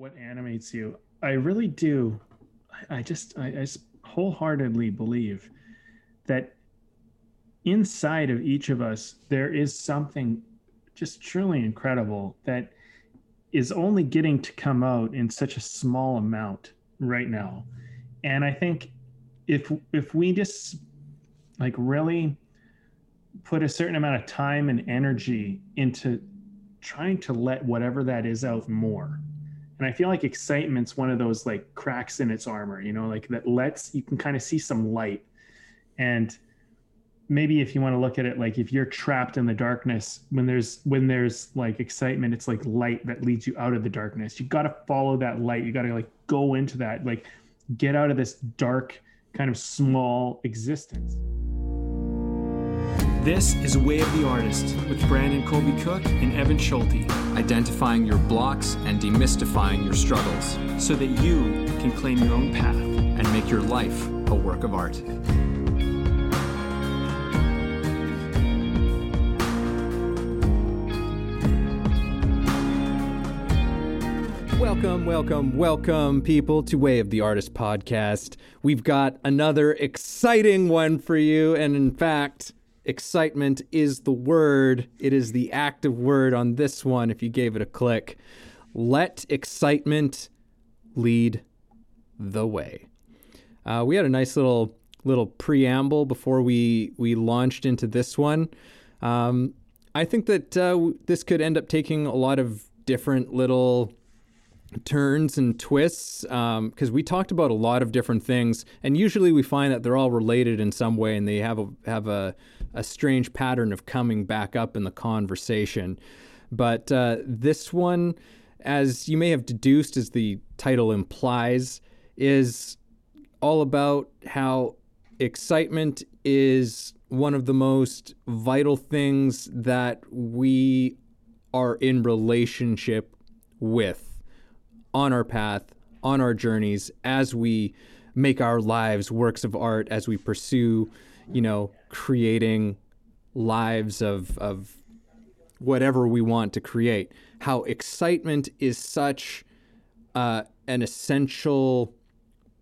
what animates you. I really do. I just, I, I just wholeheartedly believe that inside of each of us, there is something just truly incredible that is only getting to come out in such a small amount right now. And I think if if we just like really put a certain amount of time and energy into trying to let whatever that is out more and i feel like excitement's one of those like cracks in its armor you know like that lets you can kind of see some light. And maybe if you want to look at it like if you're trapped in the darkness when there's when there's like excitement it's like light that leads you out of the darkness. You got to follow that light. You got to like go into that like get out of this dark kind of small existence this is Way of the Artist with Brandon Colby Cook and Evan Schulte. Identifying your blocks and demystifying your struggles so that you can claim your own path and make your life a work of art. Welcome, welcome, welcome, people, to Way of the Artist podcast. We've got another exciting one for you, and in fact, excitement is the word. It is the active word on this one if you gave it a click. Let excitement lead the way. Uh, we had a nice little little preamble before we we launched into this one. Um, I think that uh, this could end up taking a lot of different little turns and twists because um, we talked about a lot of different things, and usually we find that they're all related in some way, and they have a have a a strange pattern of coming back up in the conversation. But uh, this one, as you may have deduced, as the title implies, is all about how excitement is one of the most vital things that we are in relationship with on our path, on our journeys, as we make our lives works of art, as we pursue you know, creating lives of of whatever we want to create. How excitement is such uh, an essential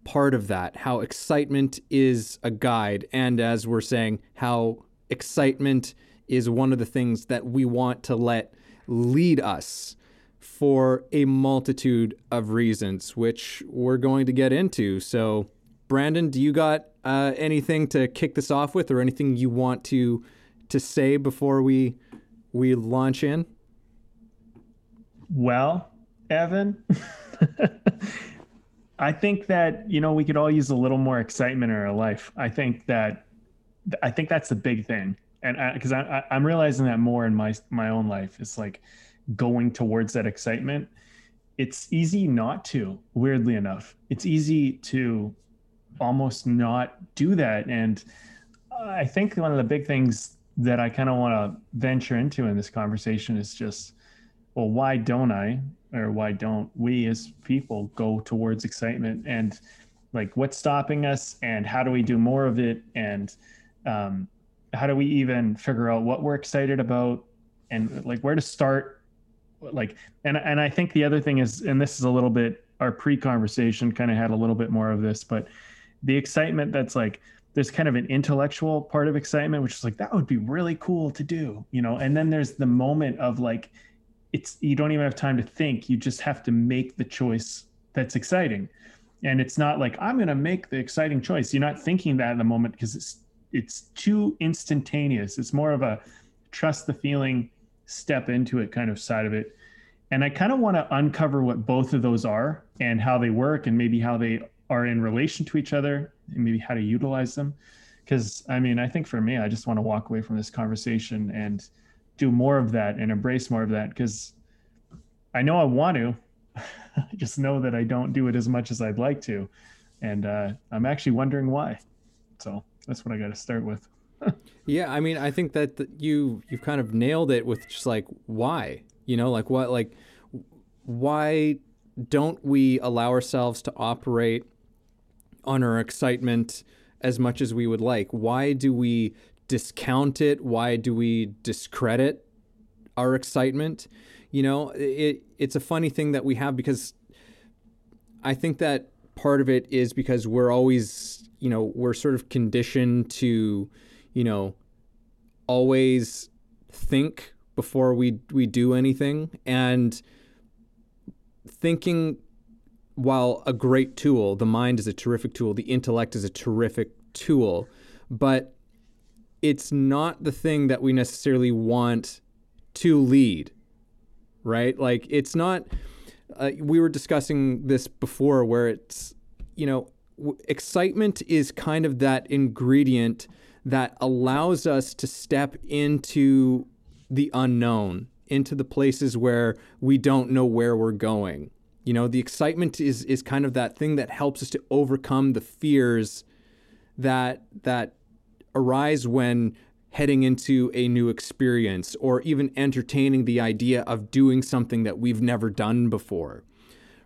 part of that. How excitement is a guide, and as we're saying, how excitement is one of the things that we want to let lead us for a multitude of reasons, which we're going to get into. So, Brandon, do you got uh, anything to kick this off with, or anything you want to to say before we we launch in? Well, Evan, I think that you know we could all use a little more excitement in our life. I think that I think that's the big thing, and because I, I'm realizing that more in my my own life. It's like going towards that excitement. It's easy not to. Weirdly enough, it's easy to almost not do that. And I think one of the big things that I kind of want to venture into in this conversation is just, well, why don't I, or why don't we as people go towards excitement? And like what's stopping us and how do we do more of it? And um, how do we even figure out what we're excited about? And like where to start? Like and and I think the other thing is and this is a little bit our pre-conversation kind of had a little bit more of this but the excitement that's like there's kind of an intellectual part of excitement which is like that would be really cool to do you know? And then there's the moment of like it's you don't even have time to think you just have to make the choice that's exciting. And it's not like i'm going to make the exciting choice. You're not thinking that in the moment because it's it's too instantaneous. It's more of a trust the feeling step into it kind of side of it. And i kind of want to uncover what both of those are and how they work and maybe how they are in relation to each other and maybe how to utilize them. Because i mean i think for me i just want to walk away from this conversation and do more of that and embrace more of that because i know i want to. I just know that i don't do it as much as i'd like to. And uh, i'm actually wondering why. So that's what i got to start with. Yeah i mean i think that you you've kind of nailed it with just like why you know like what like why don't we allow ourselves to operate on our excitement as much as we would like? Why do we discount it? Why do we discredit our excitement? You know, it it's a funny thing that we have because I think that part of it is because we're always, you know, we're sort of conditioned to, you know, always think before we we do anything and thinking while a great tool the mind is a terrific tool the intellect is a terrific tool but it's not the thing that we necessarily want to lead right like it's not uh, we were discussing this before where it's you know w- excitement is kind of that ingredient that allows us to step into the unknown, into the places where we don't know where we're going. You know, the excitement is is kind of that thing that helps us to overcome the fears that that arise when heading into a new experience or even entertaining the idea of doing something that we've never done before.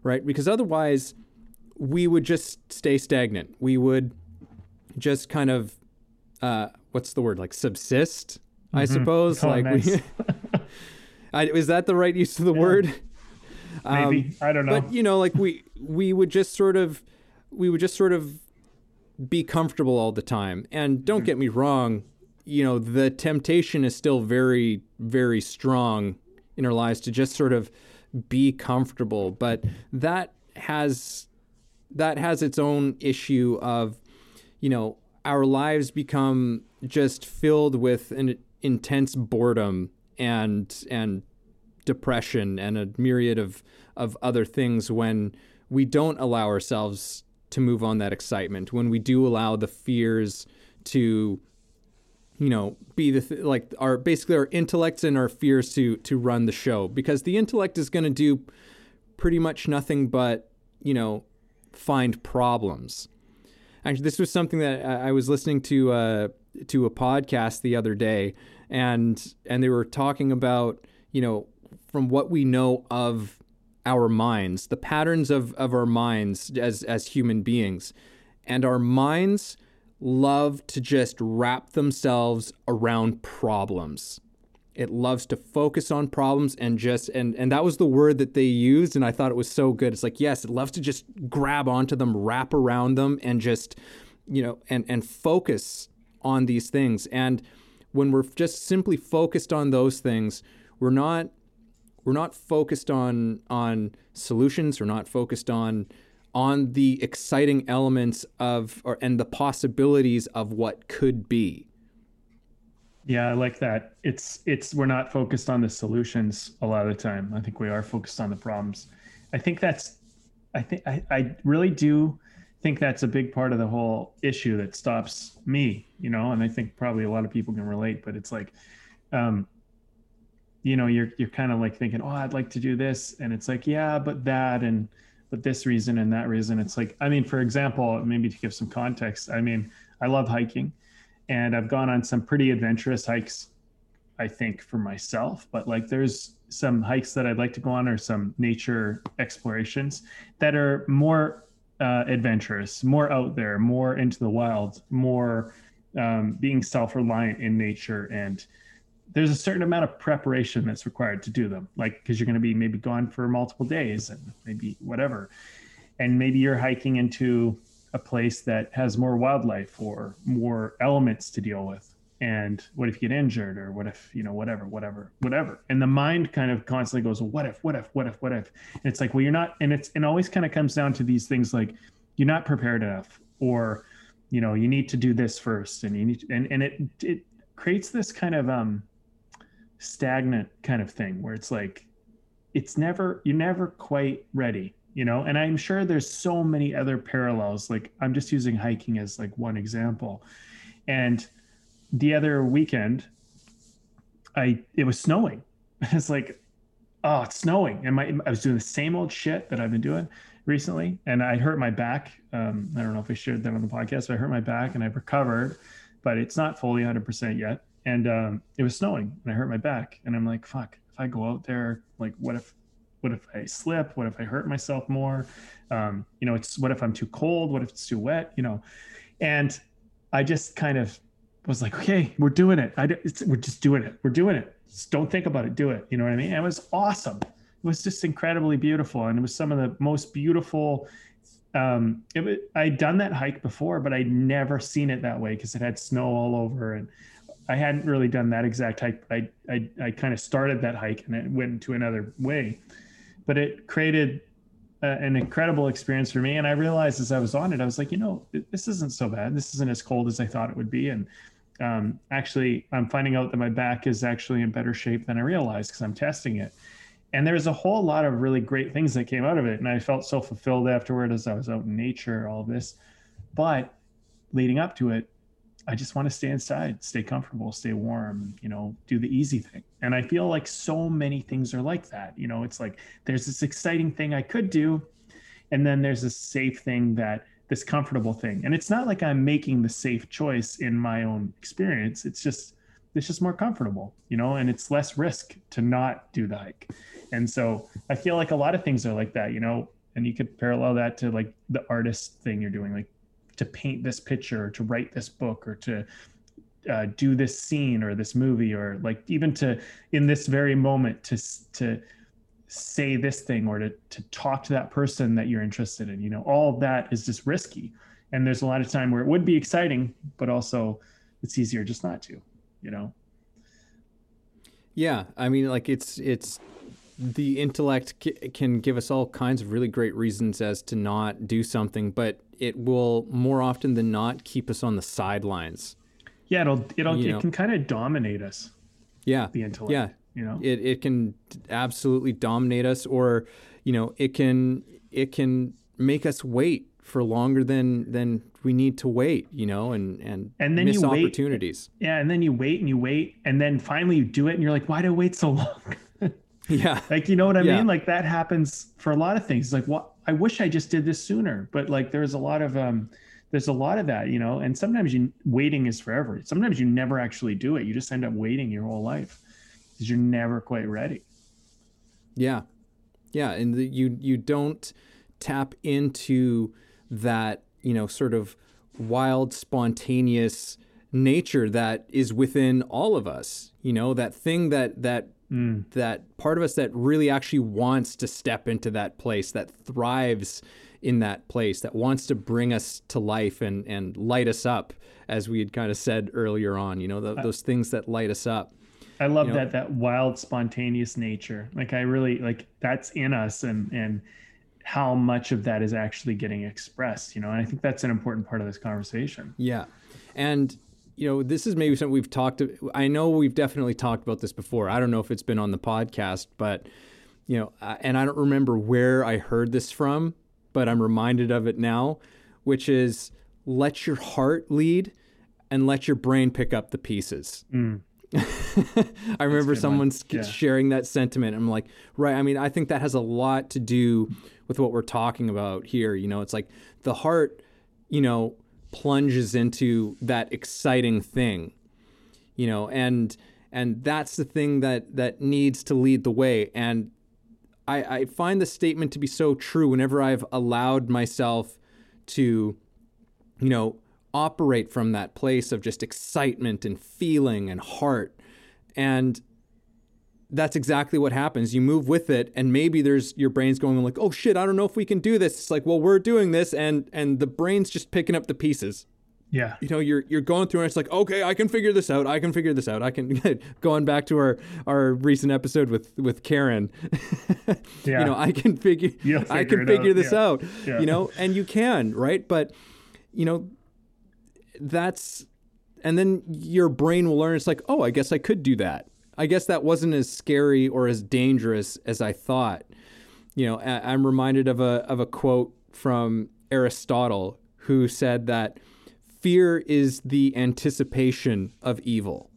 Right? Because otherwise we would just stay stagnant. We would just kind of uh, what's the word like subsist mm-hmm. i suppose oh, like we I, is that the right use of the yeah. word maybe. Um, i don't know. but you know like we we would just sort of we would just sort of be comfortable all the time. And don't mm-hmm. get me wrong you know the temptation is still very very strong in our lives to just sort of be comfortable. But that has that has its own issue of you know our lives become just filled with an intense boredom and and depression and a myriad of of other things when we don't allow ourselves to move on that excitement when we do allow the fears to you know be the th- like our basically our intellects and our fears to to run the show. Because the intellect is going to do pretty much nothing but you know find problems. Actually, this was something that I was listening to uh, to a podcast the other day, and and they were talking about you know from what we know of our minds, the patterns of, of our minds as as human beings, and our minds love to just wrap themselves around problems. It loves to focus on problems and just and and that was the word that they used and I thought it was so good. It's like yes, it loves to just grab onto them, wrap around them and just you know and and focus on these things. And when we're just simply focused on those things, we're not we're not focused on on solutions, we're not focused on on the exciting elements of or and the possibilities of what could be yeah, I like that. It's it's we're not focused on the solutions a lot of the time. I think we are focused on the problems. I think that's I think I, I really do think that's a big part of the whole issue that stops me, you know, and I think probably a lot of people can relate, but it's like um you know, you're you're kind of like thinking, "Oh, I'd like to do this." And it's like, "Yeah, but that and but this reason and that reason." It's like I mean, for example, maybe to give some context, I mean, I love hiking and I've gone on some pretty adventurous hikes, I think, for myself. But like, there's some hikes that I'd like to go on, or some nature explorations that are more uh, adventurous, more out there, more into the wild, more um, being self-reliant in nature and there's a certain amount of preparation that's required to do them like because you're going to be maybe gone for multiple days and maybe whatever. And maybe you're hiking into a place that has more wildlife or more elements to deal with. And what if you get injured or what if you know whatever whatever whatever. And the mind kind of constantly goes well, what if what if what if what if? And it's like well you're not and it's and always kind of comes down to these things like you're not prepared enough or you know you need to do this first and you need to, and and it it creates this kind of um stagnant kind of thing where it's like it's never you're never quite ready you know? And i'm sure there's so many other parallels like i'm just using hiking as like one example. And the other weekend i it was snowing. It's like oh it's snowing. And my i was doing the same old shit that i've been doing recently. And i hurt my back. Um, i don't know if i shared that on the podcast but i hurt my back and i've recovered but it's not fully 100% yet and um, it was snowing and i hurt my back and i'm like fuck if i go out there like what if what if I slip? What if I hurt myself more? Um, you know, it's what if I'm too cold? What if it's too wet? You know, and I just kind of was like, okay, we're doing it. I, we're just doing it. We're doing it. Just don't think about it. Do it. You know what I mean? And it was awesome. It was just incredibly beautiful, and it was some of the most beautiful. Um, it, I'd done that hike before, but I'd never seen it that way because it had snow all over, and I hadn't really done that exact hike. But I I, I kind of started that hike and it went to another way, but it created an incredible experience for me. And I realized as I was on it, I was like, you know, this isn't so bad. This isn't as cold as I thought it would be. And um, actually, I'm finding out that my back is actually in better shape than I realized because I'm testing it. And there's a whole lot of really great things that came out of it. And I felt so fulfilled afterward as I was out in nature, all of this. But leading up to it, I just want to stay inside, stay comfortable, stay warm, you know, do the easy thing. And I feel like so many things are like that. You know, it's like there's this exciting thing I could do, and then there's this safe thing that this comfortable thing. And it's not like I'm making the safe choice in my own experience. It's just it's just more comfortable, you know, and it's less risk to not do the hike. And so I feel like a lot of things are like that, you know, and you could parallel that to like the artist thing you're doing, like to paint this picture to write this book or to uh, do this scene or this movie or like even to in this very moment to to say this thing or to to talk to that person that you're interested in you know? All that is just risky. And there's a lot of time where it would be exciting but also it's easier just not to you know? Yeah i mean like it's it's the intellect can give us all kinds of really great reasons as to not do something, but it will more often than not keep us on the sidelines. Yeah, it'll it'll you it know? can kind of dominate us. Yeah, the intellect. Yeah, you know, it it can absolutely dominate us, or you know, it can it can make us wait for longer than than we need to wait, you know, and and and then miss you wait. opportunities. Yeah, and then you wait and you wait, and then finally you do it, and you're like, why did I wait so long? Yeah. Like, you know what I yeah. mean? Like that happens for a lot of things. Like, what I wish I just did this sooner, but like there's a lot of, um, there's a lot of that, you know, and sometimes you waiting is forever. Sometimes you never actually do it. You just end up waiting your whole life because you're never quite ready. Yeah. Yeah. And the, you, you don't tap into that, you know, sort of wild, spontaneous nature that is within all of us, you know, that thing that, that Mm. That part of us that really actually wants to step into that place, that thrives in that place, that wants to bring us to life and, and light us up, as we had kind of said earlier on, you know, the, those things that light us up. I love you know? that, that wild, spontaneous nature. Like, I really like that's in us and, and, how much of that is actually getting expressed, you know, and I think that's an important part of this conversation. Yeah. And you know, this is maybe something we've talked. I know we've definitely talked about this before. I don't know if it's been on the podcast, but you know, and I don't remember where I heard this from, but I'm reminded of it now, which is let your heart lead and let your brain pick up the pieces. Mm. I remember someone yeah. sharing that sentiment. I'm like, right. I mean, I think that has a lot to do with what we're talking about here. You know, it's like the heart, you know, plunges into that exciting thing you know and and that's the thing that that needs to lead the way and I, I find the statement to be so true whenever I've allowed myself to, you know, operate from that place of just excitement and feeling and heart. And that's exactly what happens. You move with it, and maybe there's your brain's going like, "Oh shit, I don't know if we can do this." It's like, well, we're doing this, and and the brain's just picking up the pieces. Yeah. You know, you're you're going through and it's like, okay, I can figure this out. I can figure this out. I can going back to our our recent episode with with Karen. yeah. You know, I can figure, figure I can figure out. this yeah. out. Yeah. You know, and you can, right? But you know, that's and then your brain will learn it's like, "Oh, I guess I could do that." I guess that wasn't as scary or as dangerous as I thought. You know, I'm reminded of a of a quote from Aristotle who said that fear is the anticipation of evil.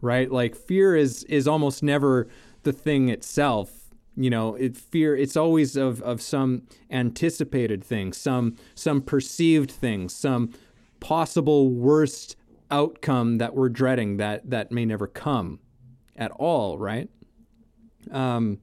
Right? Like fear is is almost never the thing itself. You know, it fear it's always of of some anticipated thing, some some perceived thing, some possible worst outcome that we're dreading that that may never come at all, right? Um,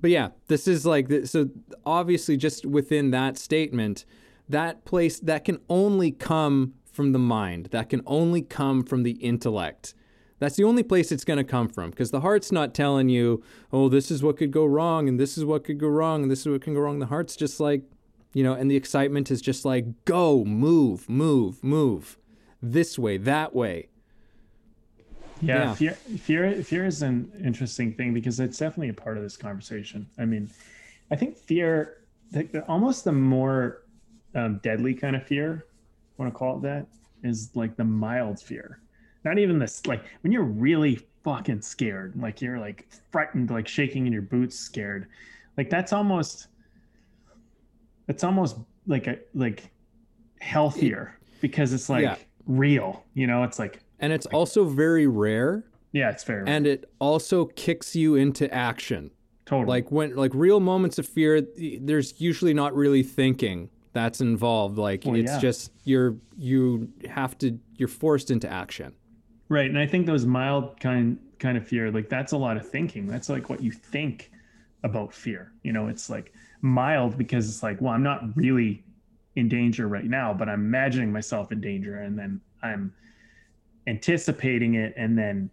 but yeah, this is like so obviously just within that statement, that place that can only come from the mind, that can only come from the intellect. That's the only place it's going to come from because the heart's not telling you, oh, this is what could go wrong and this is what could go wrong and this is what can go wrong. The heart's just like, you know, and the excitement is just like, go, move, move, move this way, that way. Yeah, Yeah. fear fear fear is an interesting thing because it's definitely a part of this conversation. I mean, I think fear, the, the- almost the more um, deadly kind of fear, want to call it that, is like the mild fear. Not even this, like when you're really fucking scared, like you're like frightened, like shaking in your boots, scared. Like that's almost, it's almost like a like healthier because it's like Yeah. real. You know, it's like And it's also very rare yeah, it's fair. and it also kicks you into action. totally. Like when like real moments of fear, there's usually not really thinking that's involved. Like Well, it's yeah. just you're you have to you're forced into action. Right, and I think those mild kind kind of fear, like that's a lot of thinking. That's like what you think about fear. You know, it's like mild because it's like, well, I'm not really in danger right now, but I'm imagining myself in danger, and then I'm anticipating it, and then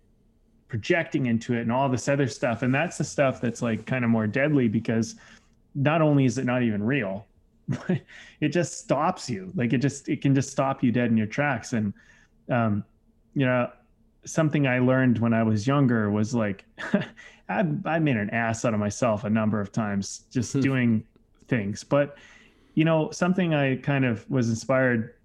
projecting into it, and all this other stuff. And that's the stuff that's like kind of more deadly because not only is it not even real, but it just stops you. Like it just it can just stop you dead in your tracks. And um, you know, something I learned when I was younger was like, I, I made an ass out of myself a number of times just doing things. But, you know, something I kind of was inspired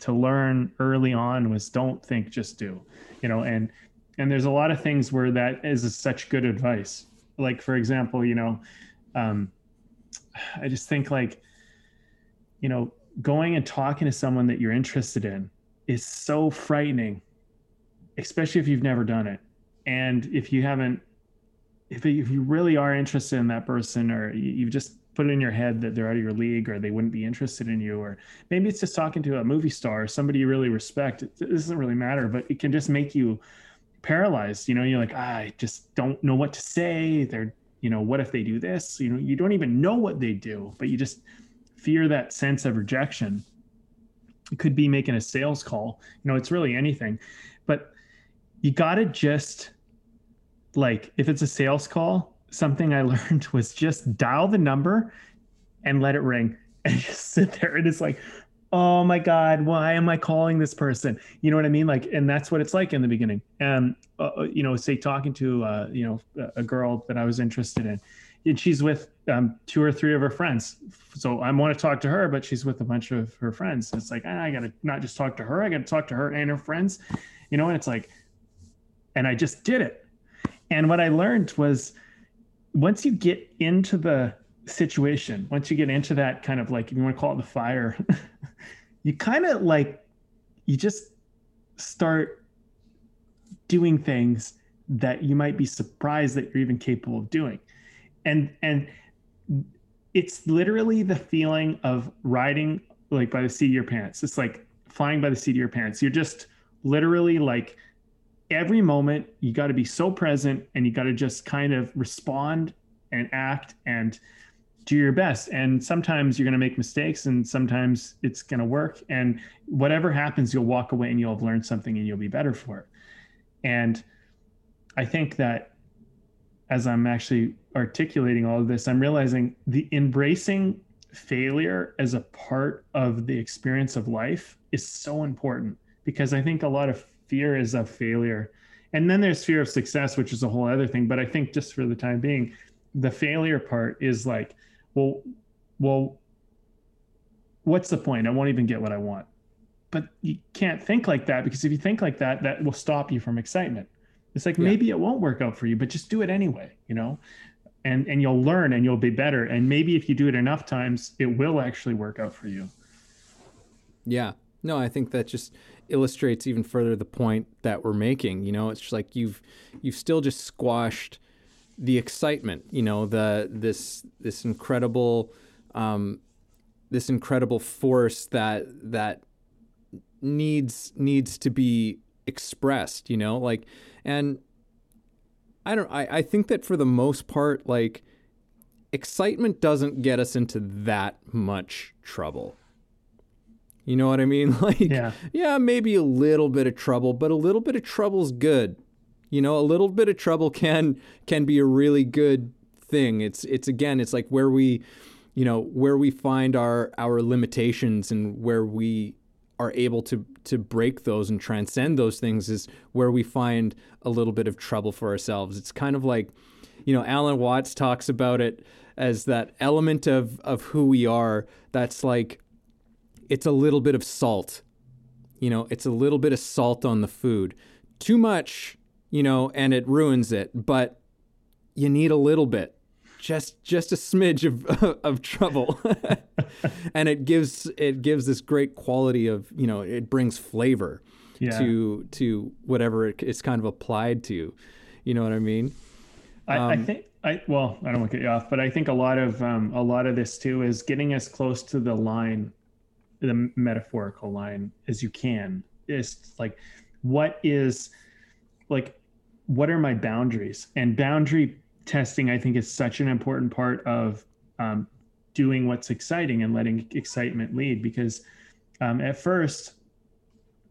to learn early on was don't think, just do, you know, and, and there's a lot of things where that is such good advice. Like, for example, you know, um, I just think like, you know, going and talking to someone that you're interested in is so frightening, especially if you've never done it. And if you haven't, if, if you really are interested in that person, or you, you've just put it in your head that they're out of your league or they wouldn't be interested in you, or maybe it's just talking to a movie star or somebody you really respect, it doesn't really matter, but it can just make you paralyzed. You know, you're like, "Ah, I just don't know what to say. They're, you know, what if they do this? You know, you don't even know what they do, but you just fear that sense of rejection it could be making a sales call you know it's really anything you got to just like if it's a sales call something i learned was just dial the number and let it ring and just sit there and it's like oh my god why am i calling this person you know what i mean like and that's what it's like in the beginning and uh, you know say talking to uh, you know a- girl that i was interested in and she's with um, two or three of her friends. So I want to talk to her, but she's with a bunch of her friends. It's like ah, I got to not just talk to her, I got to talk to her and her friends, you know. And it's like, and I just did it. And what I learned was, once you get into the situation, once you get into that kind of like, if you want to call it the fire, you kind of like, you just start doing things that you might be surprised that you're even capable of doing. And and it's literally the feeling of riding like by the seat of your pants. It's like flying by the seat of your pants. You're just literally like every moment you got to be so present and you got to just kind of respond and act and do your best. And sometimes you're going to make mistakes and sometimes it's going to work. And whatever happens you'll walk away and you'll have learned something and you'll be better for it. And i think that as I'm actually articulating all of this, I'm realizing the embracing failure as a part of the experience of life is so important because I think a lot of fear is of failure. And then there's fear of success, which is a whole other thing. But I think just for the time being, the failure part is like, well, well, what's the point? I won't even get what I want. But you can't think like that because if you think like that, that will stop you from excitement. It's like Yeah. maybe it won't work out for you, but just do it anyway, you know? And and you'll learn and you'll be better. And maybe if you do it enough times, it will actually work out for you. Yeah. No, I think that just illustrates even further the point that we're making. You know, it's just like you've you've still just squashed the excitement. You know, the this this incredible um, this incredible force that that needs needs to be expressed. You know, like and I don't. I, I think that for the most part, like excitement doesn't get us into that much trouble You know what I mean? Like, Yeah. yeah, maybe a little bit of trouble, but a little bit of trouble's good. You know, a little bit of trouble can can be a really good thing. It's it's again, it's like where we, you know, where we find our our limitations and where we are able to to break those and transcend those things is where we find a little bit of trouble for ourselves. It's kind of like, you know, Alan Watts talks about it as that element of of who we are that's like it's a little bit of salt. You know, it's a little bit of salt on the food. Too much, you know, and it ruins it, but you need a little bit. Just just a smidge of of trouble. and it gives it gives this great quality of, you know, it brings flavor Yeah. to to whatever it, it's kind of applied to. You know what I mean? I, I Um, think I well, I don't want to get you off, but I think a lot of um, a lot of this too is getting as close to the line, the metaphorical line as you can. Is like, what is like, what are my boundaries? And boundary testing, I think, is such an important part of um, doing what's exciting and letting excitement lead. Because um, at first,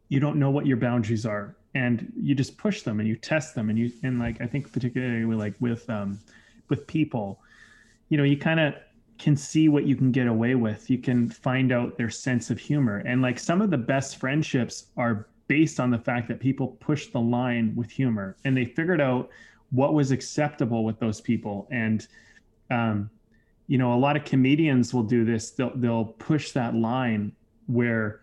you don't know what your boundaries are and you just push them and you test them and you and like i think particularly with like with um with people you know you kind of can see what you can get away with. You can find out their sense of humor. And like some of the best friendships are based on the fact that people push the line with humor and they figured out what was acceptable with those people. And um you know a lot of comedians will do this. They'll they'll push that line where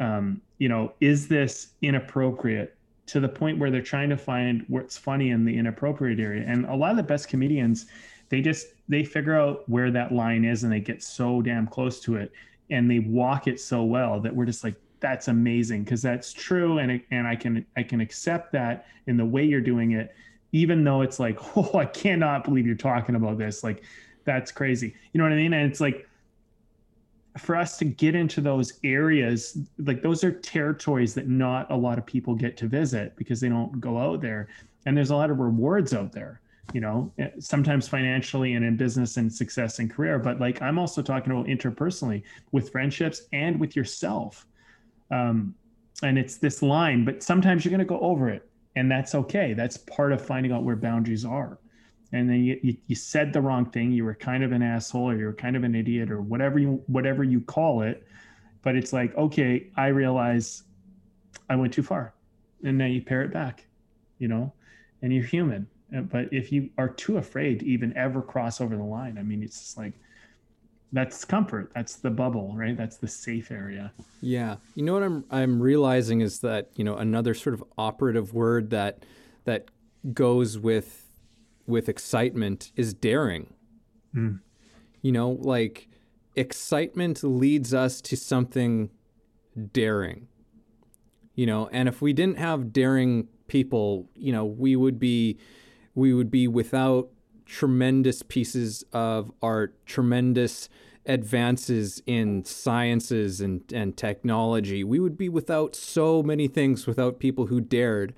um, you know, is this inappropriate to the point where they're trying to find what's funny in the inappropriate area? And a lot of the best comedians, they just they figure out where that line is and they get so damn close to it and they walk it so well that we're just like that's amazing. Because that's true. And and I can I can accept that in the way you're doing it even though it's like oh I cannot believe you're talking about this. Like that's crazy. You know what I mean? And it's like for us to get into those areas like those are territories that not a lot of people get to visit because they don't go out there. And there's a lot of rewards out there you know eh, sometimes financially and in business and success and career but like i'm also talking about interpersonally with friendships and with yourself. Um, and it's this line but sometimes you're going to go over it and that's okay. That's part of finding out where boundaries are. And then you, you, you said the wrong thing. You were kind of an asshole or you were kind of an idiot or whatever you whatever you call it. But it's like okay i realize i went too far and now you pare it back you know? And you're human but if you are too afraid to even ever cross over the line i mean it's just like that's comfort that's the bubble right that's the safe area Yeah. You know what I'm I'm realizing is that, you know, another sort of operative word that that goes with with excitement is daring. Mm. You know, like excitement leads us to something daring. You know, and if we didn't have daring people, you know, we would be we would be without tremendous pieces of art, tremendous advances in sciences and, and technology. We would be without so many things without people who dared.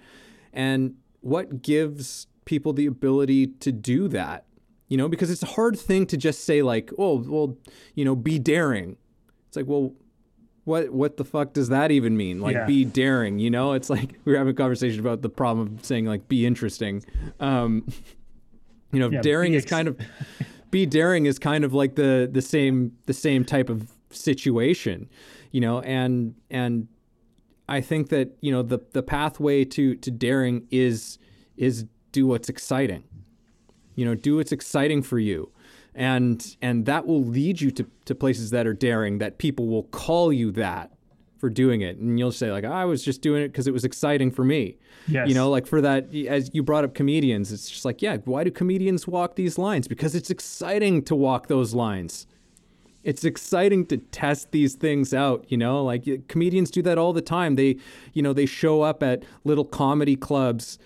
And what gives people the ability to do that? You know, because it's a hard thing to just say like, "Oh, well, you know, be daring." It's like, well, what what the fuck does that even mean? Like, Yeah. be daring. You know, it's like we were having a conversation about the problem of saying like, be interesting. Um, you know, Yeah, daring be is ex- kind of be daring is kind of like the the same the same type of situation, you know, and and I think that you know the the pathway to to daring is is do what's exciting. You know, do what's exciting for you. And and that will lead you to, to places that are daring that people will call you that for doing it. And you'll say like I was just doing it because it was exciting for me. Yes. You know, like for that as you brought up comedians, it's just like, yeah, why do comedians walk these lines? Because it's exciting to walk those lines it's exciting to test these things out you know like comedians do that all the time they you know they show up at little comedy clubs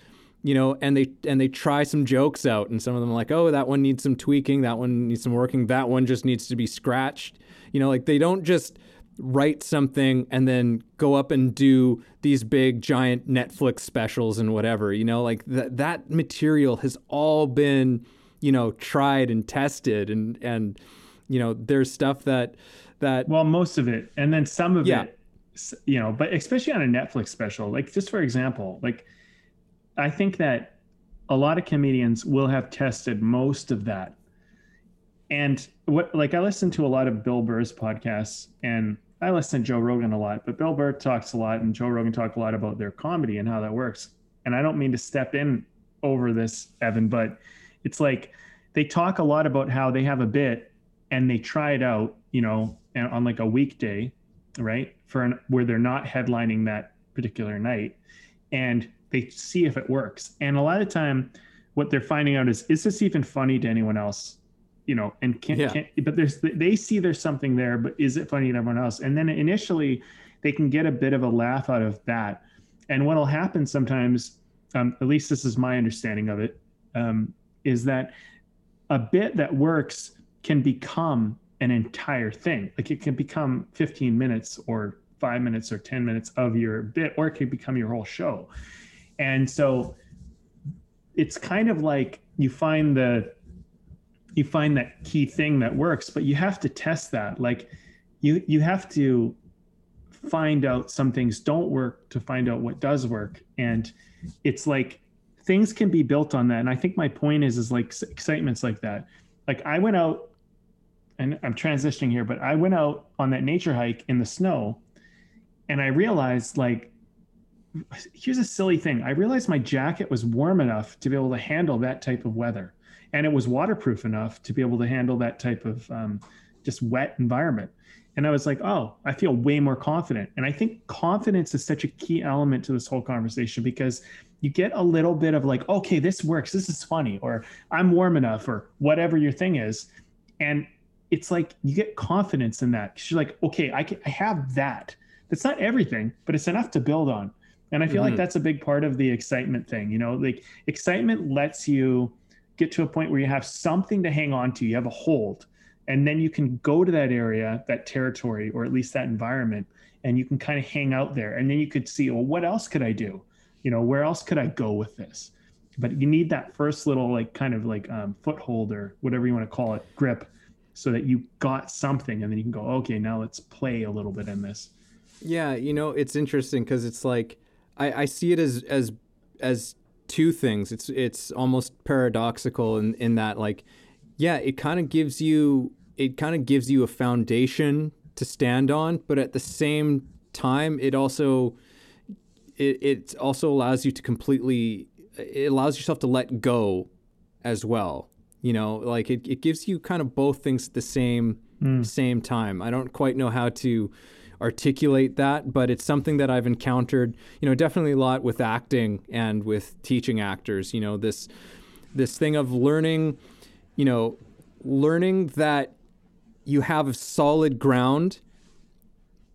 you know and they and they try some jokes out and some of them are like oh that one needs some tweaking that one needs some working that one just needs to be scratched you know like they don't just write something and then go up and do these big giant netflix specials and whatever you know like that that material has all been you know tried and tested and and you know there's stuff that that well most of it and then some of Yeah. it you know, but especially on a Netflix special, like just for example, like I think that a lot of comedians will have tested most of that. And what like I listen to a lot of Bill Burr's podcasts and I listen to Joe Rogan a lot, but Bill Burr talks a lot and Joe Rogan talk a lot about their comedy and how that works. And I don't mean to step in over this, Evan, but it's like they talk a lot about how they have a bit and they try it out, you know, on like a weekday, right? For an, where they're not headlining that particular night and they see if it works. And a lot of time what they're finding out is is this even funny to anyone else? You know, and can't, yeah. can't but there's they see there's something there, but is it funny to everyone else? And then initially they can get a bit of a laugh out of that. And what'll happen sometimes, um, at least this is my understanding of it, um, is that a bit that works can become an entire thing. Like it can become 15 minutes or five minutes or 10 minutes of your bit, or it can become your whole show. And so it's kind of like you find the you find that key thing that works, but you have to test that. Like you you have to find out some things don't work to find out what does work. And it's like things can be built on that. And I think my point is is like excitements like that. Like I went out and I'm transitioning here, but I went out on that nature hike in the snow and I realized like here's a silly thing. I realized my jacket was warm enough to be able to handle that type of weather. And it was waterproof enough to be able to handle that type of um, just wet environment. And I was like, oh, I feel way more confident. And I think confidence is such a key element to this whole conversation because you get a little bit of like, okay, this works. This is funny, or I'm warm enough, or whatever your thing is. And it's like you get confidence in that. You're like, okay, I, can, I have that. That's not everything, but it's enough to build on. And I feel mm-hmm. like that's a big part of the excitement thing. You know, like excitement lets you get to a point where you have something to hang on to, you have a hold, and then you can go to that area, that territory, or at least that environment, and you can kind of hang out there. And then you could see, well, what else could I do? You know, where else could I go with this? But you need that first little, like, kind of like um, foothold or whatever you want to call it, grip, so that you got something, and then you can go, okay, now let's play a little bit in this. Yeah, you know, it's interesting because it's like I, I see it as as as two things. It's it's almost paradoxical in, in that like, yeah, it kind of gives you it kind of gives you a foundation to stand on, but at the same time, it also it, it also allows you to completely it allows yourself to let go as well. You know, like it, it gives you kind of both things at the same mm. same time. I don't quite know how to articulate that, but it's something that I've encountered, you know, definitely a lot with acting and with teaching actors, you know, this this thing of learning, you know, learning that you have solid ground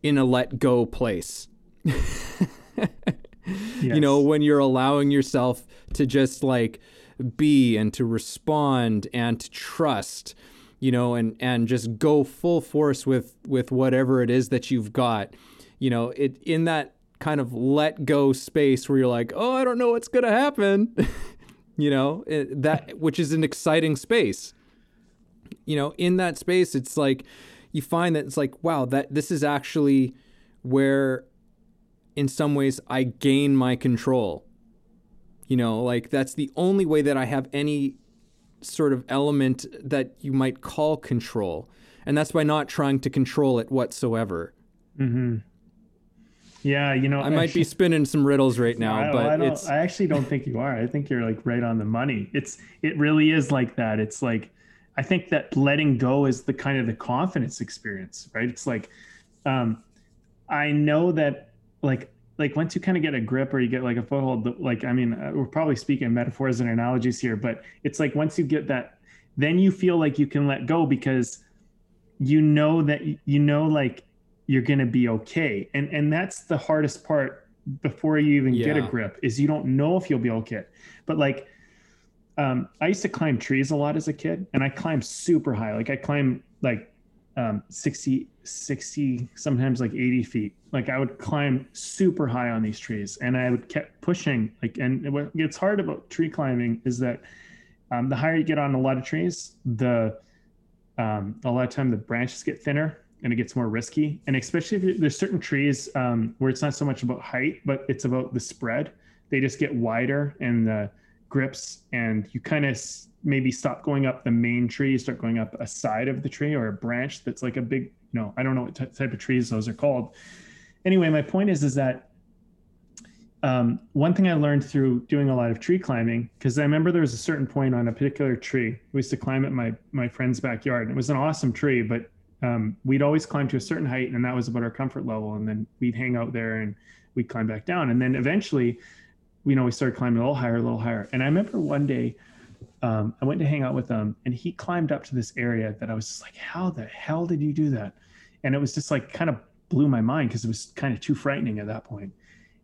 in a let go place. yes. You know, when you're allowing yourself to just like be and to respond and to trust you know, and and just go full force with with whatever it is that you've got. You know, it in that kind of let go space where you're like, oh, I don't know what's gonna happen. you know, it, that which is an exciting space. You know, in that space, it's like you find that it's like, wow, that this is actually where, in some ways, I gain my control. You know, like that's the only way that I have any sort of element that you might call control. And that's by not trying to control it whatsoever. Mm-hmm. Yeah, you know, I might be spinning some riddles right now, I, but I, it's... I actually don't think you are. I think you're like right on the money. It's it really is like that. It's like I think that letting go is the kind of the confidence experience, right? It's like um I know that like like once you kind of get a grip or you get like a foothold like i mean uh, we're probably speaking metaphors and analogies here but it's like once you get that then you feel like you can let go because you know that you know like you're going to be okay. And and that's the hardest part before you even yeah. get a grip is you don't know if you'll be okay. But like um, i used to climb trees a lot as a kid and i climbed super high. Like i climb like um, 60 60 sometimes like 80 feet like i would climb super high on these trees and i would kept pushing like and what gets hard about tree climbing is that um, the higher you get on a lot of trees the um, a lot of time the branches get thinner and it gets more risky. And especially if there's certain trees um, where it's not so much about height, but it's about the spread. They just get wider and the grips, and you kind of maybe stop going up the main tree, start going up a side of the tree or a branch that's like a big, you know, I don't know what t- type of trees those are called. Anyway, my point is, is that um, one thing I learned through doing a lot of tree climbing, because I remember there was a certain point on a particular tree. We used to climb at my my friend's backyard. And it was an awesome tree, but um, we'd always climb to a certain height, and that was about our comfort level. And then we'd hang out there, and we'd climb back down. And then eventually, you know, we started climbing a little higher, a little higher. And I remember one day, um, I went to hang out with him, and he climbed up to this area that I was just like, "How the hell did you do that?" And it was just like kind of blew my mind because it was kind of too frightening at that point.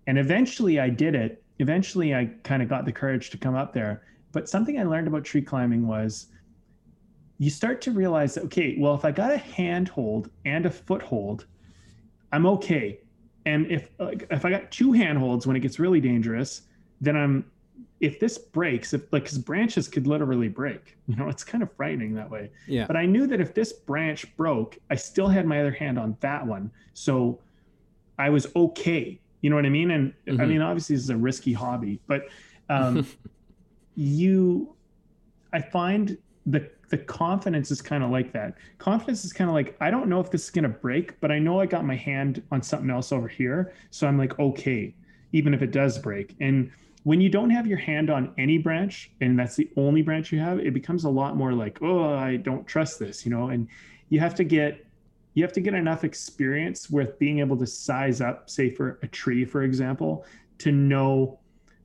And eventually I did it. Eventually I kind of got the courage to come up there. But something I learned about tree climbing was you start to realize that, okay, well, if I got a handhold and a foothold, I'm okay. And if if I got two handholds when it gets really dangerous, then I'm if this breaks, if like because branches could literally break, you know, it's kind of frightening that way. Yeah. But I knew that if this branch broke, I still had my other hand on that one, so I was okay. You know what I mean? And mm-hmm. I mean, obviously, this is a risky hobby, but um, you, I find the the confidence is kind of like that. Confidence is kind of like I don't know if this is gonna break, but I know I got my hand on something else over here, so I'm like okay, even if it does break. And when you don't have your hand on any branch, and that's the only branch you have, it becomes a lot more like oh I don't trust this, you know. And you have to get you have to get enough experience with being able to size up, say for a tree, for example, to know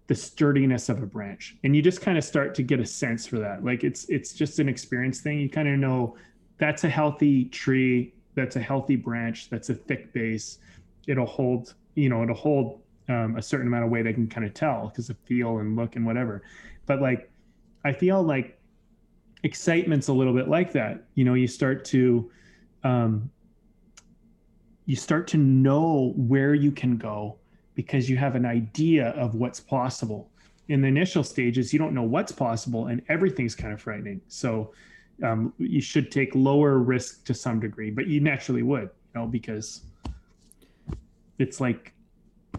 the sturdiness of a branch. And you just kind of start to get a sense for that. Like it's it's just an experience thing. You kind of know that's a healthy tree, that's a healthy branch, that's a thick base. It'll hold, you know, it'll hold um, a certain amount of weight. I can kind of tell because of feel and look and whatever. But like, I feel like excitement's a little bit like that. You know, you start to um, you start to know where you can go because you have an idea of what's possible. In the initial stages, you don't know what's possible, and everything's kind of frightening. So um, you should take lower risk to some degree, but you naturally would, you know, because it's like,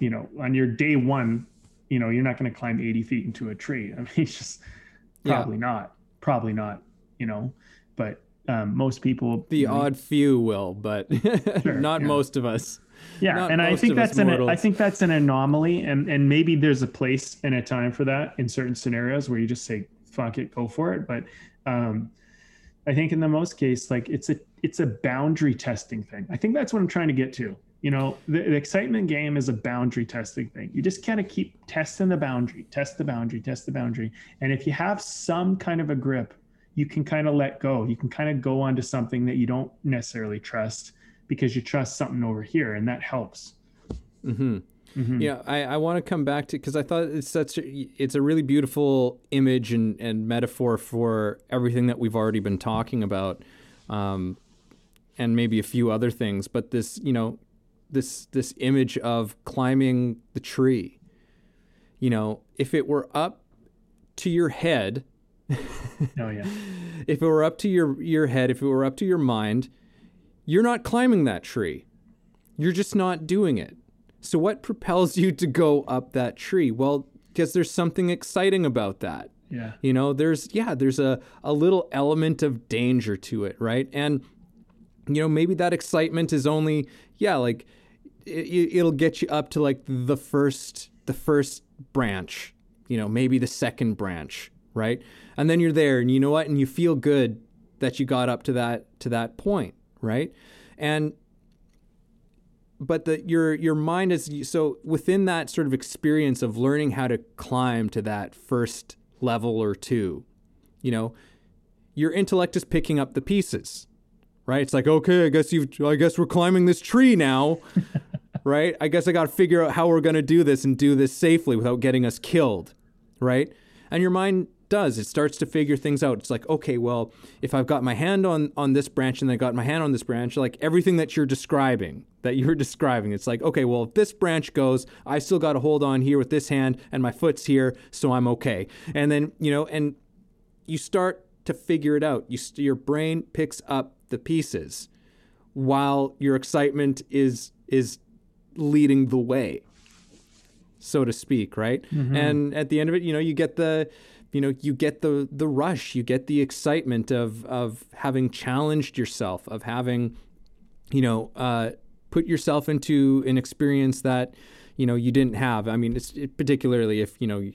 you know, on your day one, you know, you're not going to climb 80 feet into a tree. I mean, it's just probably yeah. not, probably not, you know, but um, most people the odd few will but sure, not yeah. most of us yeah not and i think that's an i think that's an anomaly and and maybe there's a place and a time for that in certain scenarios where you just say fuck it go for it but um i think in the most case like it's a it's a boundary testing thing i think that's what i'm trying to get to you know the, the excitement game is a boundary testing thing you just kind of keep testing the boundary test the boundary test the boundary and if you have some kind of a grip you can kind of let go. You can kind of go onto something that you don't necessarily trust because you trust something over here, and that helps. Mm-hmm. Mm-hmm. Yeah, I, I want to come back to because I thought it's such a, it's a really beautiful image and, and metaphor for everything that we've already been talking about, um, and maybe a few other things. But this, you know, this this image of climbing the tree. You know, if it were up to your head, oh yeah. If it were up to your your head, if it were up to your mind, you're not climbing that tree. You're just not doing it. So what propels you to go up that tree? Well, because there's something exciting about that. Yeah. You know, there's yeah, there's a a little element of danger to it, right? And you know, maybe that excitement is only yeah, like it, it'll get you up to like the first the first branch, you know, maybe the second branch, right? and then you're there and you know what? And you feel good that you got up to that to that point right? And but your your mind is so within that sort of experience of learning how to climb to that first level or two you know your intellect is picking up the pieces right? It's like okay i guess you've i guess we're climbing this tree now right i guess i got to figure out how we're going to do this and do this safely without getting us killed right and your mind does. It starts to figure things out. It's like, okay, well, if I've got my hand on on this branch and I got my hand on this branch, like everything that you're describing, that you're describing, it's like, okay, well, if this branch goes, I still got to hold on here with this hand and my foot's here, so I'm okay. And then, you know, and you start to figure it out. You your brain picks up the pieces. while your excitement is is leading the way so to speak right? And at the end of it you know you get the you know you get the the rush you get the excitement of of having challenged yourself of having you know uh, put yourself into an experience that you know you didn't have. I mean it's it, particularly if you know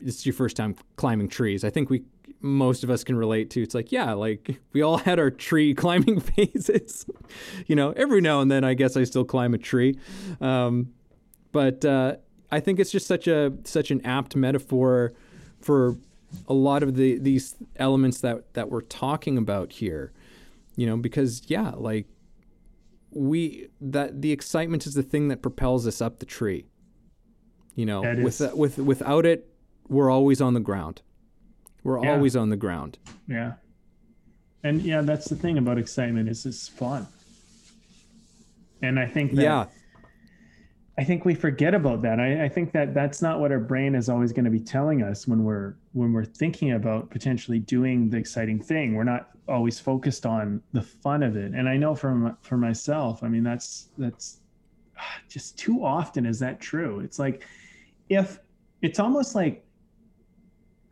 it's your first time climbing trees. I think we most of us can relate to. It's like yeah like we all had our tree climbing phases. You know every now and then i guess i still climb a tree. Um, but uh, i think it's just such a such an apt metaphor for a lot of the these elements that that we're talking about here you know because yeah like we that the excitement is the thing that propels us up the tree. You know with is- with without it we're always on the ground we're Yeah. always on the ground Yeah. And yeah, that's the thing about excitement is it's fun. And I think that yeah I think we forget about that. I, I think that that's not what our brain is always going to be telling us when we're when we're thinking about potentially doing the exciting thing. We're not always focused on the fun of it. And I know from for myself, I mean that's that's ah, just too often is that true. It's like if it's almost like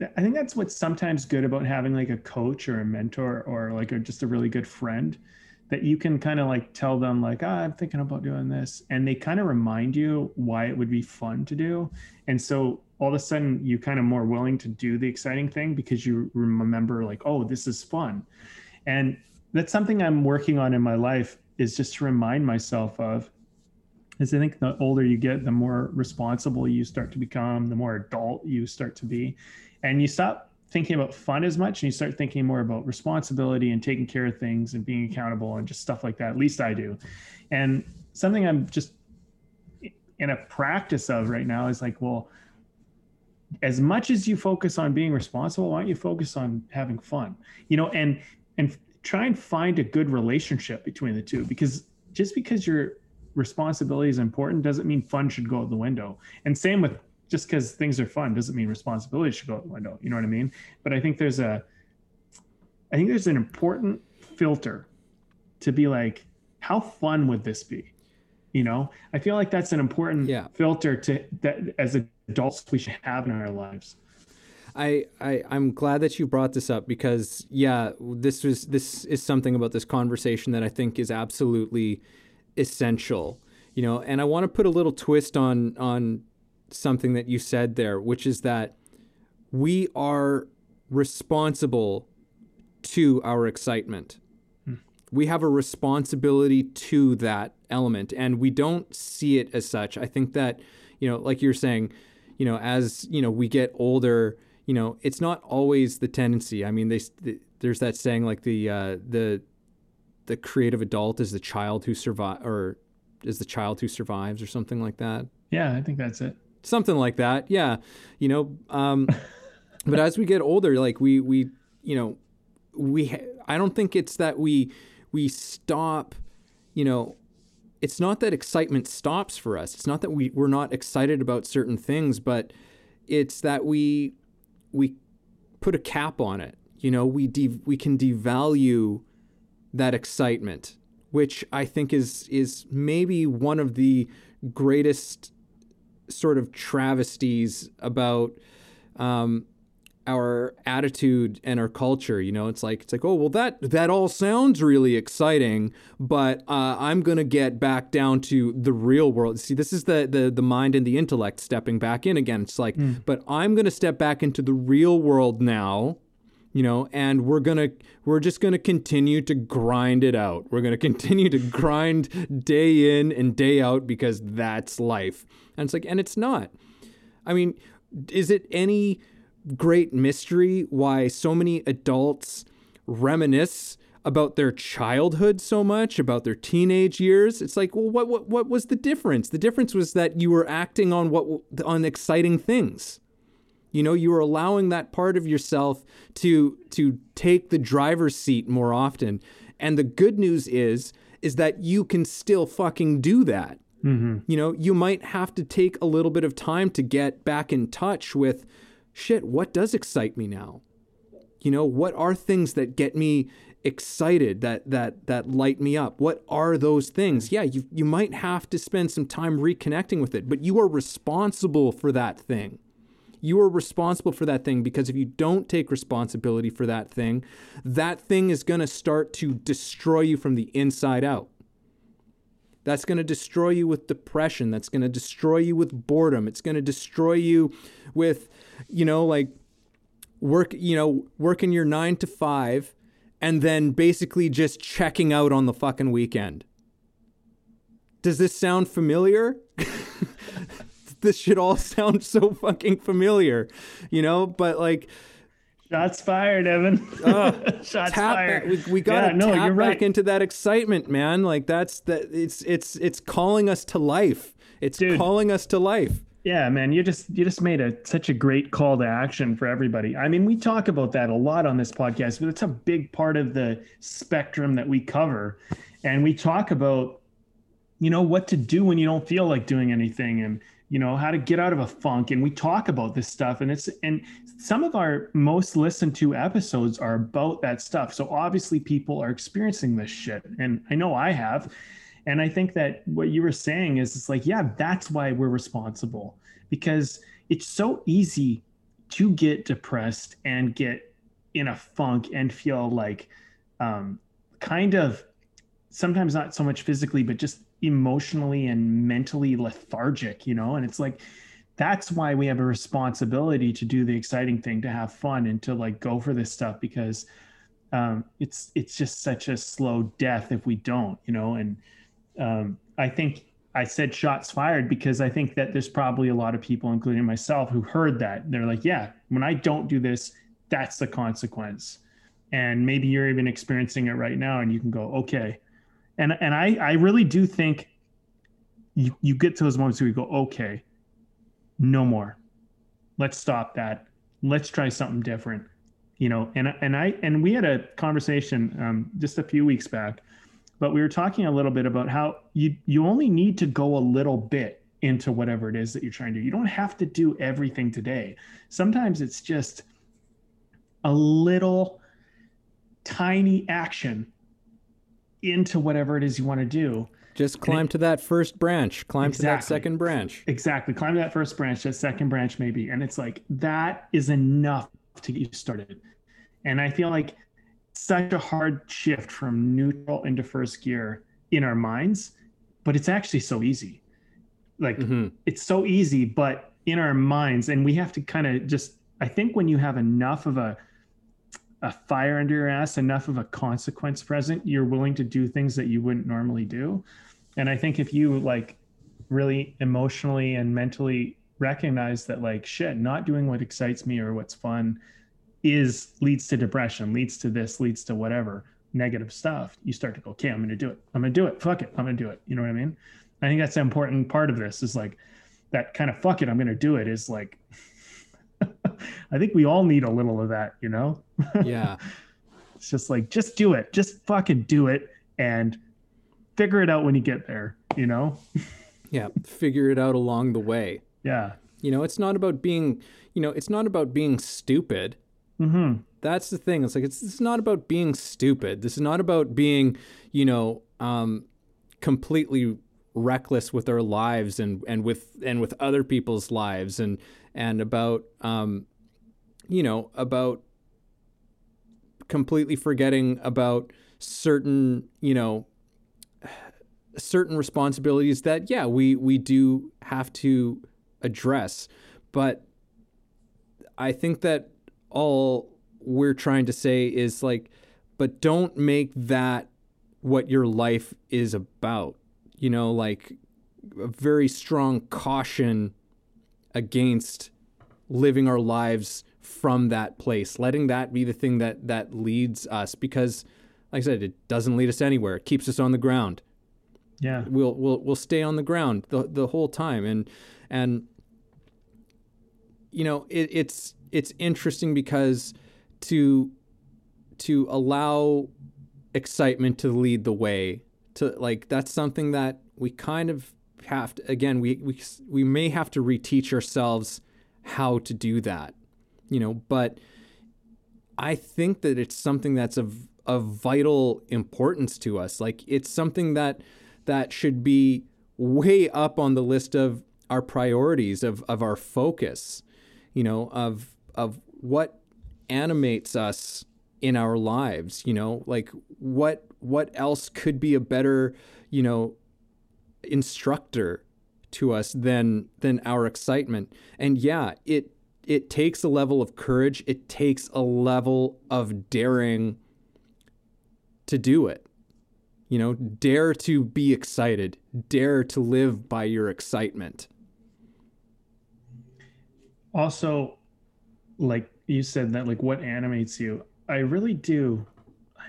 I think that's what's sometimes good about having like a coach or a mentor or like a, just a really good friend that you can kind of like tell them like ah, i'm thinking about doing this and they kind of remind you why it would be fun to do and so all of a sudden you kind of more willing to do the exciting thing because you remember like oh this is fun and that's something i'm working on in my life is just to remind myself of is i think the older you get the more responsible you start to become the more adult you start to be and you stop thinking about fun as much and you start thinking more about responsibility and taking care of things and being accountable and just stuff like that. At least i do. And something i'm just in a practice of right now is like well as much as you focus on being responsible why don't you focus on having fun? You know and and try and find a good relationship between the two because just because your responsibility is important doesn't mean fun should go out the window. And same with just because things are fun doesn't mean responsibility should go out the window. You know what I mean? But I think there's a, I think there's an important filter to be like, how fun would this be? You know, I feel like that's an important Yeah. filter to that as adults we should have in our lives. I, I I'm glad that you brought this up because yeah, this was this is something about this conversation that I think is absolutely essential. You know, and I want to put a little twist on on something that you said there, which is that we are responsible to our excitement. We have a responsibility to that element, and we don't see it as such. I think that, you know, like you're saying, you know, as you know, we get older, you know, it's not always the tendency. I mean, they, th there's that saying like the uh, the the creative adult is the child who survive or is the child who survives or something like that Yeah, I think that's it. Something like that. Yeah you know um but as we get older like we we you know we ha- i don't think it's that we we stop you know it's not that excitement stops for us. It's not that we we're not excited about certain things but it's that we we put a cap on it. You know we de- we can devalue that excitement which i think is is maybe one of the greatest sort of travesties about um, our attitude and our culture. You know, it's like it's like, oh well, that that all sounds really exciting, but uh, I'm gonna get back down to the real world. See, this is the the the mind and the intellect stepping back in again. It's like, but I'm gonna step back into the real world now you know and we're gonna we're just gonna continue to grind it out. We're gonna continue to grind day in and day out because that's life. And it's like and it's not. I mean is it any great mystery why so many adults reminisce about their childhood so much about their teenage years? It's like well what what, what was the difference? The difference was that you were acting on what on exciting things you know, you are allowing that part of yourself to to take the driver's seat more often. And the good news is is that you can still fucking do that. Mm-hmm. You know, you might have to take a little bit of time to get back in touch with shit, what does excite me now? You know, what are things that get me excited that that that light me up what are those things yeah you you might have to spend some time reconnecting with it but you are responsible for that thing you are responsible for that thing because if you don't take responsibility for that thing that thing is going to start to destroy you from the inside out that's going to destroy you with depression that's going to destroy you with boredom it's going to destroy you with you know like work you know working your 9 to 5 and then basically just checking out on the fucking weekend. Does this sound familiar? this should all sound so fucking familiar, you know? But like, shots fired, Evan. Uh, shots fired. we, we got to yeah, no, tap right. back into that excitement, man. Like that's that. It's it's it's calling us to life. It's Dude. calling us to life. Yeah, man, you just you just made a such a great call to action for everybody. I mean, we talk about that a lot on this podcast, but it's a big part of the spectrum that we cover. And we talk about you know what to do when you don't feel like doing anything and you know how to get out of a funk and we talk about this stuff and it's and some of our most listened to episodes are about that stuff. So obviously people are experiencing this shit and I know I have and I think that what you were saying is it's like, yeah, that's why we're responsible because it's so easy to get depressed and get in a funk and feel like um, kind of sometimes not so much physically, but just emotionally and mentally lethargic, you know? And it's like, that's why we have a responsibility to do the exciting thing, to have fun and to like go for this stuff because um, it's it's just such a slow death if we don't, you know. And um, I think I said shots fired because I think that there's probably a lot of people, including myself, who heard that. They're like, yeah, when I don't do this, that's the consequence. And maybe you're even experiencing it right now and you can go, okay. And and I, I really do think you, you get to those moments where you go, okay, no more. Let's stop that. Let's try something different. You know, and and I and we had a conversation um, just a few weeks back but we were talking a little bit about how you you only need to go a little bit into whatever it is that you're trying to do. You don't have to do everything today. Sometimes it's just a little tiny action into whatever it is you want to do. Just climb it, to that first branch, climb exactly, to that second branch. Exactly. Climb to that first branch, that second branch maybe. And it's like that is enough to get you started. And I feel like such a hard shift from neutral into first gear in our minds, but it's actually so easy. Like mm-hmm. it's so easy, but in our minds, and we have to kind of just. I think when you have enough of a a fire under your ass, enough of a consequence present, you're willing to do things that you wouldn't normally do. And I think if you like really emotionally and mentally recognize that like shit, not doing what excites me or what's fun is leads to depression, leads to this, leads to whatever negative stuff, you start to go, okay, I'm to do it. I'm to do it. Fuck it. I'm to do it. You know what I mean? I think that's the important part of this is like that kind of fuck it. I'm to do it is like, I think we all need a little of that, you know? Yeah. it's just like, just do it. Just fucking do it and figure it out when you get there, you know? yeah. Figure it out along the way. Yeah. You know, it's not about being, you know, it's not about being stupid Mm-hmm. That's the thing. It's like it's, it's not about being stupid. This is not about being, you know, um, completely reckless with our lives and and with and with other people's lives and and about um, you know about completely forgetting about certain you know certain responsibilities that yeah we we do have to address but i think that all we're trying to say is like, but don't make that what your life is about. You know, like a very strong caution against living our lives from that place, letting that be the thing that that leads us because like I said, it doesn't lead us anywhere. It keeps us on the ground. Yeah. We'll we'll we'll stay on the ground the the whole time. And and you know, it, it's it's interesting because to to allow excitement to lead the way to like that's something that we kind of have to again we we we may have to reteach ourselves how to do that you know but i think that it's something that's of of vital importance to us. Like it's something that that should be way up on the list of our priorities of of our focus, you know, of of what animates us in our lives, you know, like what what else could be a better, you know, instructor to us than than our excitement. And yeah, it it takes a level of courage, it takes a level of daring to do it. You know, dare to be excited, dare to live by your excitement. Also, like you said, that like what animates you, I really do.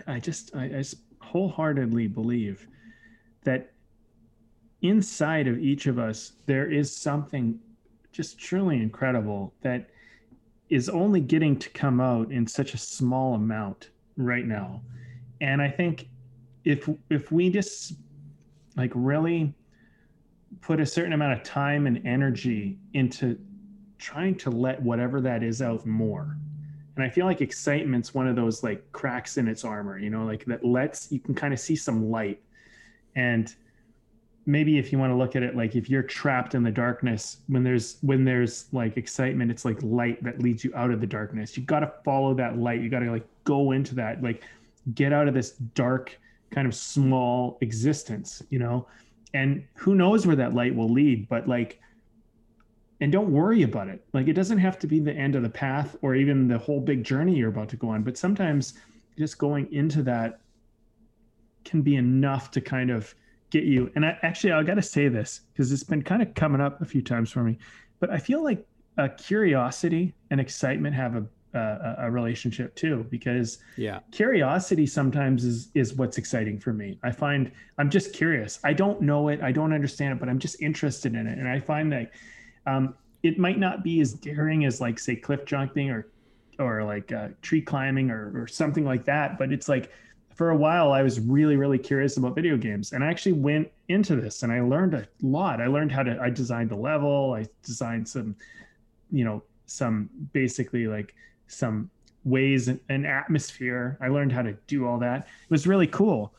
I just, I, I just wholeheartedly believe that inside of each of us, there is something just truly incredible that is only getting to come out in such a small amount right now. And I think if if we just like really put a certain amount of time and energy into trying to let whatever that is out more and i feel like excitement's one of those like cracks in its armor you know like that lets you can kind of see some light. And maybe if you want to look at it like if you're trapped in the darkness when there's when there's like excitement it's like light that leads you out of the darkness. You got to follow that light. You got to like go into that like get out of this dark kind of small existence, you know? And who knows where that light will lead, but like, and don't worry about it. Like, it doesn't have to be the end of the path or even the whole big journey you're about to go on, but sometimes just going into that can be enough to kind of get you. And I actually, I got to say this because it's been kind of coming up a few times for me, but I feel like a curiosity and excitement have a a, a relationship too because yeah curiosity sometimes is is what's exciting for me i find i'm just curious i don't know it i don't understand it but i'm just interested in it and i find that um, it might not be as daring as like say cliff jumping or or like uh, tree climbing or, or something like that but it's like for a while i was really really curious about video games and i actually went into this and i learned a lot i learned how to i designed the level i designed some you know some basically like some ways and atmosphere. I learned how to do all that. It was really cool.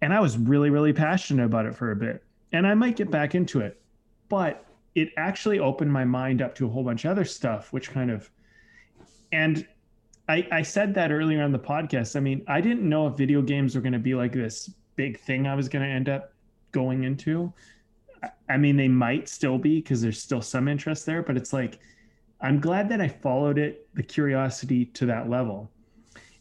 And I was really, really passionate about it for a bit. And I might get back into it. But it actually opened my mind up to a whole bunch of other stuff, which kind of, and I, I said that earlier on the podcast. I mean, I didn't know if video games were going to be like this big thing I was going to end up going into. I mean, they might still be because there's still some interest there, but it's like, I'm glad that I followed it, the curiosity to that level.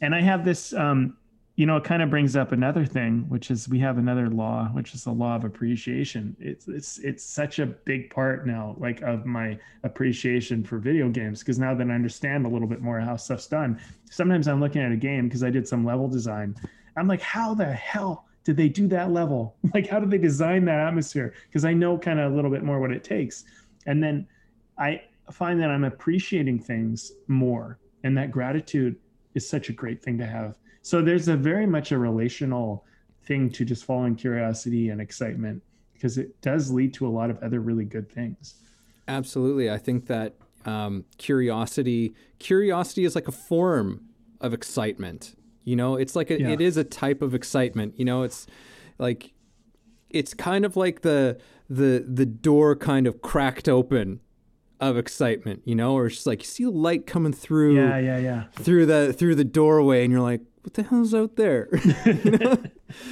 And I have this, um, you know, it kind of brings up another thing, which is we have another law, which is the law of appreciation. It's it's it's such a big part now, like of my appreciation for video games, because now that I understand a little bit more how stuff's done, sometimes I'm looking at a game because I did some level design. I'm like, how the hell did they do that level? Like, how did they design that atmosphere? Because I know kind of a little bit more what it takes. And then I find that I'm appreciating things more, and that gratitude is such a great thing to have. So there's a very much a relational thing to just following curiosity and excitement because it does lead to a lot of other really good things. Absolutely, I think that um, curiosity curiosity is like a form of excitement. You know, it's like a, yeah. it is a type of excitement. You know, it's like it's kind of like the the the door kind of cracked open of excitement, you know, or it's just like you see the light coming through, yeah, yeah, yeah, through the through the doorway, and you're like, what the hell's out there? you know?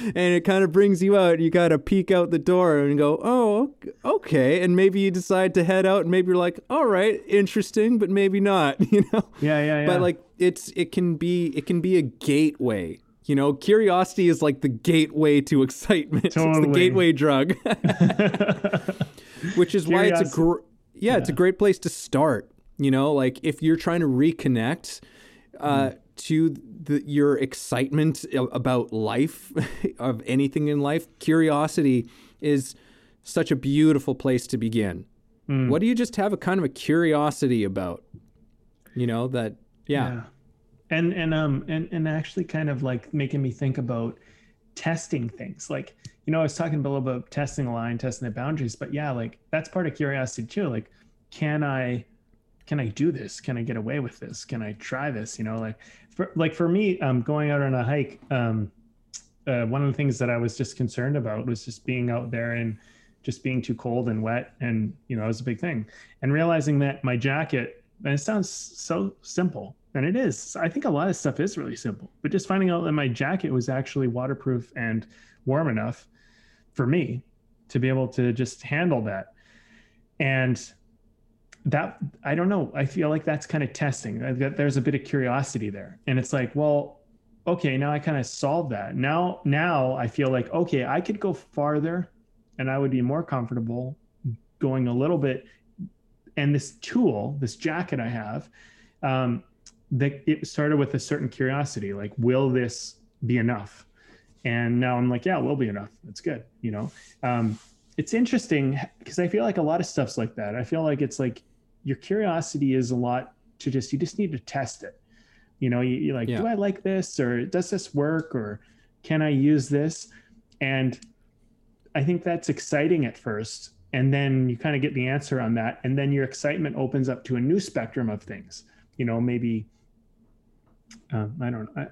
and it kind of brings you out. You got to peek out the door and go, oh, okay. And maybe you decide to head out, and maybe you're like, all right, interesting, but maybe not. You know? Yeah, yeah, yeah. But like, it's it can be it can be a gateway. You know, curiosity is like the gateway to excitement. Totally. It's the gateway drug. Which is Curiosity. why it's a great yeah, yeah, it's a great place to start. You know, like if you're trying to reconnect uh, mm. to the, your excitement about life, of anything in life, curiosity is such a beautiful place to begin. Mm. What do you just have a kind of a curiosity about? You know that, yeah. yeah. And and um and and actually kind of like making me think about testing things like you know, I was talking a little about testing a line, testing the boundaries, but yeah, like that's part of curiosity too. Like, can I, can I do this? Can I get away with this? Can I try this? You know, like for like for me, um, going out on a hike, um, uh, one of the things that I was just concerned about was just being out there and just being too cold and wet, and you know, it was a big thing. And realizing that my jacket, and it sounds so simple, and it is. I think a lot of stuff is really simple, but just finding out that my jacket was actually waterproof and warm enough for me to be able to just handle that. And that I don't know. I feel like that's kind of testing. There's a bit of curiosity there, and it's like, well, okay, now I kind of solved that. Now, now I feel like okay, I could go farther, and I would be more comfortable going a little bit. And this tool, this jacket I have, um, that it started with a certain curiosity, like, will this be enough? And now I'm like, yeah, it will be enough. It's good, you know. Um, it's interesting because I feel like a lot of stuff's like that. I feel like it's like your curiosity is a lot to just you just need to test it you know you, are like yeah. do i like this or does this work or can i use this and i think that's exciting at first and then you kind of get the answer on that and then your excitement opens up to a new spectrum of things you know maybe um, I don't I,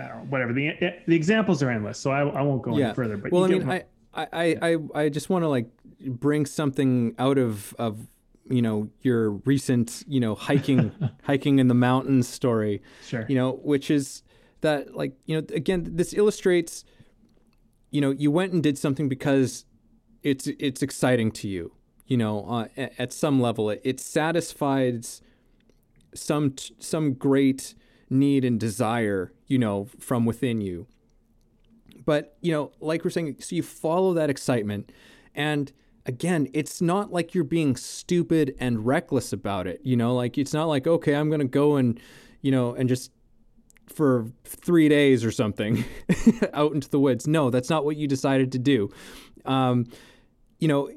I, don't know whatever the the examples are endless so I, I won't go yeah. any further but well I mean I, I I I just want to like bring something out of of you know your recent you know hiking hiking in the mountains story. Sure. You know which is that like you know again this illustrates you know you went and did something because it's it's exciting to you you know uh, at some level. It, it satisfies some some great need and desire you know from within you. But you know like we're saying so you follow that excitement and again, it's not like you're being stupid and reckless about it. You know, like it's not like, okay, I'm going to go and, you know, and just for three days or something out into the woods. No, that's not what you decided to do. Um, you know,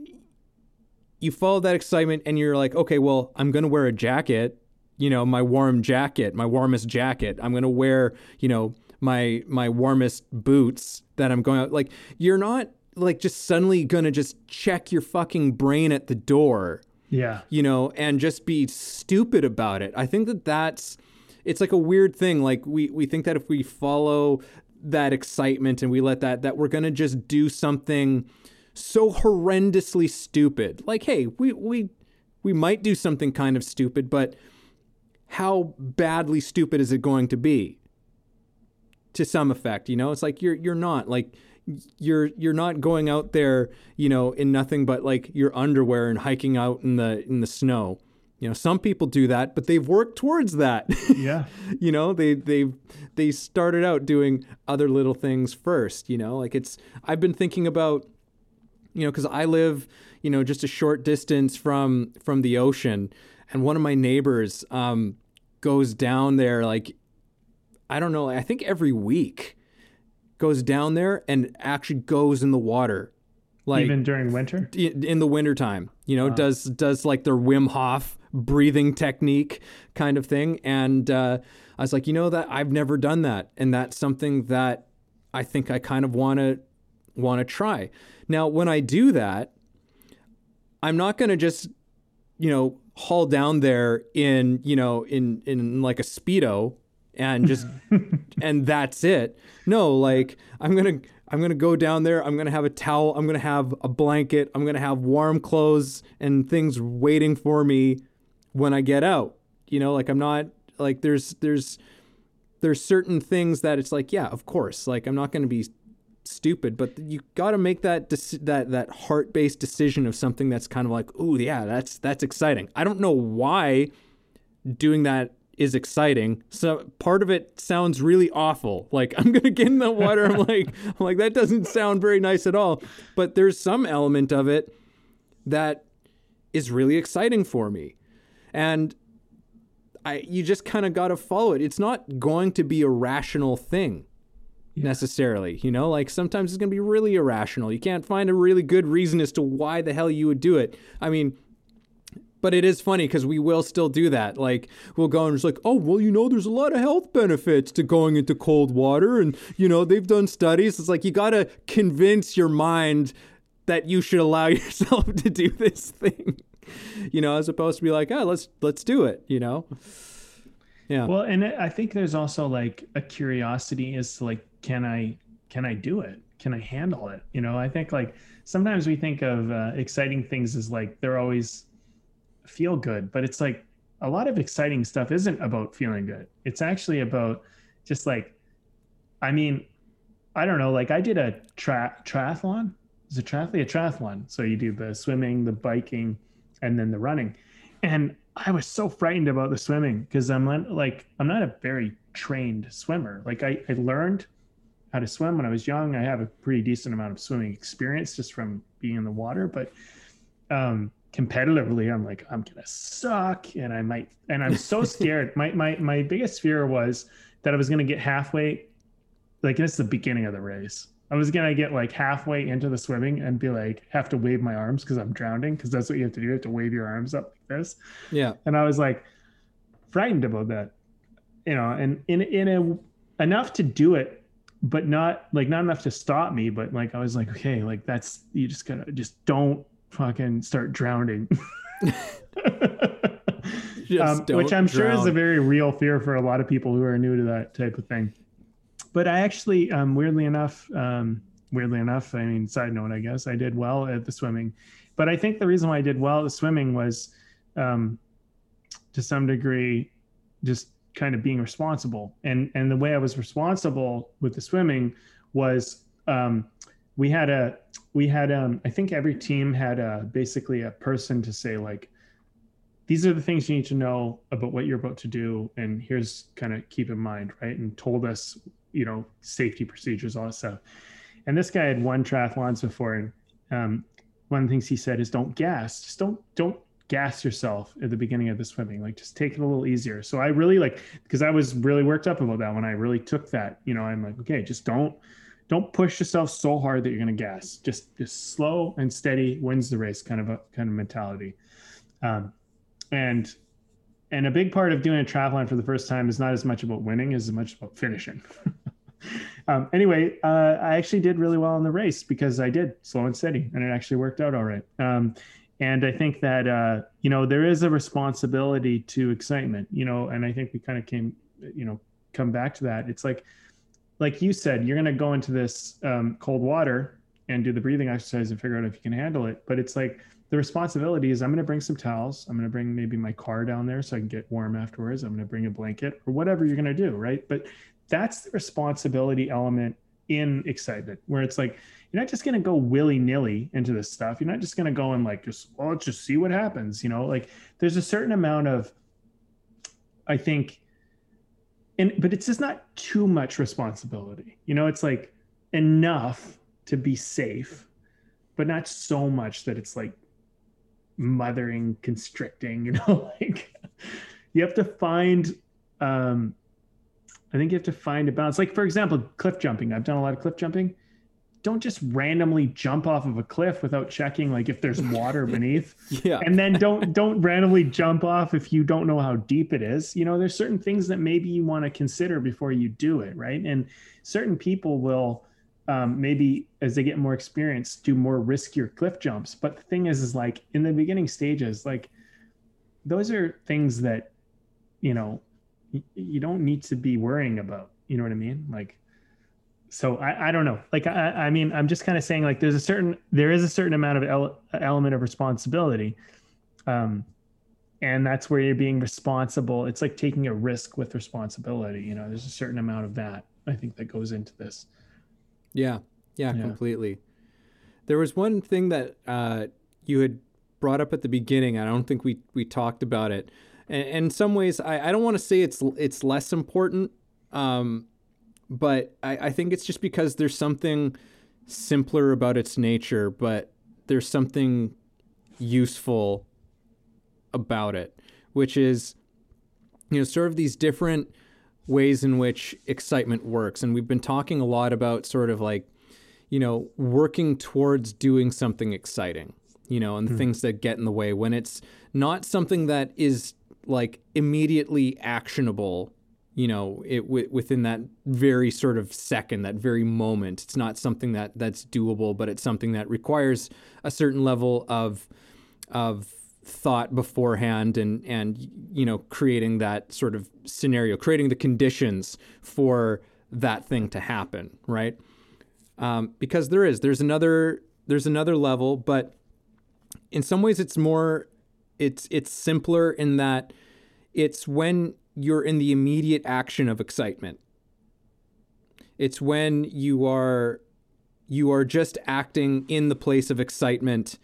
you follow that excitement and you're like, okay, well, I'm going to wear a jacket, you know, my warm jacket, my warmest jacket. I'm going to wear, you know, my my warmest boots that I'm going out like you're not like just suddenly gonna just check your fucking brain at the door. Yeah. You know, and just be stupid about it. I think that that's it's like a weird thing. Like we we think that if we follow that excitement and we let that that we're gonna just do something so horrendously stupid. Like, hey, we we we might do something kind of stupid, but how badly stupid is it going to be? To some effect, you know, it's like you're you're not like you're you're not going out there, you know, in nothing but like your underwear and hiking out in the in the snow. You know, some people do that, but they've worked towards that. Yeah. you know, they they they started out doing other little things first, you know? Like it's I've been thinking about you know, cuz I live, you know, just a short distance from from the ocean and one of my neighbors um goes down there like I don't know, I think every week goes down there and actually goes in the water. Like even during winter? In the wintertime. You know, does does like their Wim Hof breathing technique kind of thing. And uh, I was like, you know that I've never done that. And that's something that I think I kind of wanna wanna try. Now when I do that, I'm not gonna just, you know, haul down there in, you know, in in like a speedo and just and that's it. No, like I'm going to I'm going to go down there, I'm going to have a towel, I'm going to have a blanket, I'm going to have warm clothes and things waiting for me when I get out. You know, like I'm not like there's there's there's certain things that it's like, yeah, of course. Like I'm not going to be stupid, but you got to make that dec- that that heart-based decision of something that's kind of like, "Ooh, yeah, that's that's exciting." I don't know why doing that is exciting. So part of it sounds really awful. Like I'm gonna get in the water. I'm like, I'm like that doesn't sound very nice at all. But there's some element of it that is really exciting for me, and I you just kind of got to follow it. It's not going to be a rational thing yeah. necessarily. You know, like sometimes it's to be really irrational. You can't find a really good reason as to why the hell you would do it. I mean, but it is funny because we will still do that. Like we'll go and it's like, oh well, you know, there's a lot of health benefits to going into cold water, and you know they've done studies. It's like you got to convince your mind that you should allow yourself to do this thing, you know, as opposed to be like, oh, let's let's do it, you know. Yeah. Well, and I think there's also like a curiosity as to like, can I can I do it? Can I handle it? You know, I think like sometimes we think of uh, exciting things as like they're always feel good, but it's like a lot of exciting stuff isn't about feeling good. It's actually about just like, I mean, I don't know. Like I did a tra- triathlon. Is a triathlon? A triathlon. So you do the swimming, the biking, and then the running. And I was so frightened about the swimming because I'm like I'm not a very trained swimmer. Like I, I learned how to swim when I was young. I have a pretty decent amount of swimming experience just from being in the water, but um, competitively, I'm like I'm gonna suck, and I might, and I'm so scared. my my my biggest fear was that I was gonna get halfway, like it's the beginning of the race. I was gonna get like halfway into the swimming and be like have to wave my arms because I'm drowning because that's what you have to do. You have to wave your arms up like this. Yeah. And I was like frightened about that, you know, and in in a enough to do it, but not like not enough to stop me. But like I was like, okay, like that's you just gotta just don't fucking start drowning. um, which I'm drown. sure is a very real fear for a lot of people who are new to that type of thing. But I actually, um, weirdly enough, um, weirdly enough, I mean, side note, I guess I did well at the swimming. But I think the reason why I did well at the swimming was, um, to some degree, just kind of being responsible. And and the way I was responsible with the swimming was um, we had a we had um i think every team had a basically a person to say like these are the things you need to know about what you're about to do and here's kind of keep in mind right? And told us you know safety procedures all that stuff. And this guy had won triathlons before and um, one of the things he said is don't gas just don't don't gas yourself at the beginning of the swimming like just take it a little easier. So i really like because i was really worked up about that when i really took that you know i'm like okay just don't don't push yourself so hard that you're going to gas. Just just slow and steady wins the race kind of a kind of mentality. Um, and and a big part of doing a triathlon for the first time is not as much about winning as much about finishing. um, anyway, uh, I actually did really well in the race because I did slow and steady, and it actually worked out all right. Um, and I think that uh, you know there is a responsibility to excitement, you know, and I think we kind of came, you know, come back to that. It's like like you said, you're going to go into this um, cold water and do the breathing exercise and figure out if you can handle it. But it's like the responsibility is I'm going to bring some towels. I'm going to bring maybe my car down there so I can get warm afterwards. I'm going to bring a blanket or whatever you're going to do. Right. But that's the responsibility element in excitement where it's like, you're not just going to go willy nilly into this stuff. You're not just going to go and like, just, well, let's just see what happens. You know, like there's a certain amount of, I think, and but it's just not too much responsibility. You know it's like enough to be safe but not so much that it's like mothering constricting you know like you have to find um i think you have to find a balance. Like for example cliff jumping. I've done a lot of cliff jumping don't just randomly jump off of a cliff without checking like if there's water beneath. Yeah. And then don't don't randomly jump off if you don't know how deep it is. You know there's certain things that maybe you want to consider before you do it right? And certain people will um, maybe as they get more experience do more riskier cliff jumps. But the thing is is like in the beginning stages like those are things that you know you don't need to be worrying about. You know what i mean? Like so I, I don't know. Like I, I mean i'm just kind of saying like there's a certain there is a certain amount of ele- element of responsibility um and that's where you're being responsible. It's like taking a risk with responsibility you know there's a certain amount of that i think that goes into this. Yeah. Yeah, yeah. completely. There was one thing that uh you had brought up at the beginning i don't think we we talked about it. And, and in some ways i i don't want to say it's it's less important um but I, I think it's just because there's something simpler about its nature, but there's something useful about it, which is, you know, sort of these different ways in which excitement works. And we've been talking a lot about sort of like, you know, working towards doing something exciting, you know, and mm. things that get in the way when it's not something that is like immediately actionable you know, it w- within that very sort of second, that very moment. It's not something that that's doable, but it's something that requires a certain level of of thought beforehand and and you know creating that sort of scenario creating the conditions for that thing to happen right um, because there is there's another there's another level but in some ways it's more it's it's simpler in that it's when you're in the immediate action of excitement. It's when you are you are just acting in the place of excitement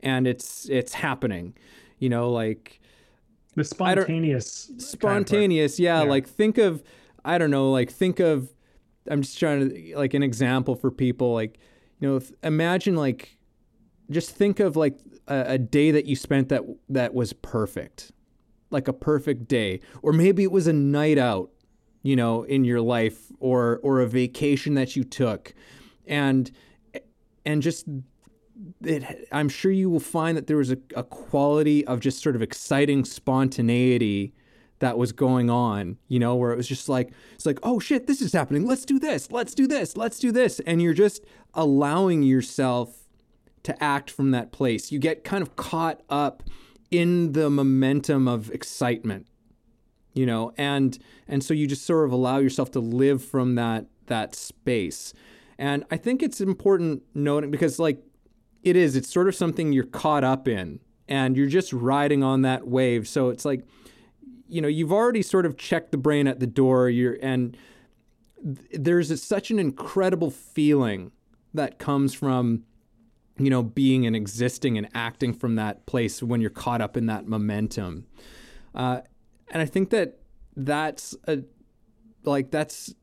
and it's it's happening you know like the spontaneous spontaneous kind of yeah, yeah. like think of i don't know like think of i'm just trying to like an example for people like you know imagine like just think of like a, a day that you spent that that was perfect like a perfect day or maybe it was a night out you know in your life or or a vacation that you took and and just it, I'm sure you will find that there was a, a quality of just sort of exciting spontaneity that was going on, you know, where it was just like, it's like, oh shit, this is happening. Let's do this. Let's do this. Let's do this. And you're just allowing yourself to act from that place. You get kind of caught up in the momentum of excitement, you know, and and so you just sort of allow yourself to live from that that space. And I think it's important noting because like it is, it's sort of something you're caught up in and you're just riding on that wave. So it's like, you know, you've already sort of checked the brain at the door. You're and th- there's a, such an incredible feeling that comes from you know being and existing and acting from that place when you're caught up in that momentum. Uh, and i think that that's a like that's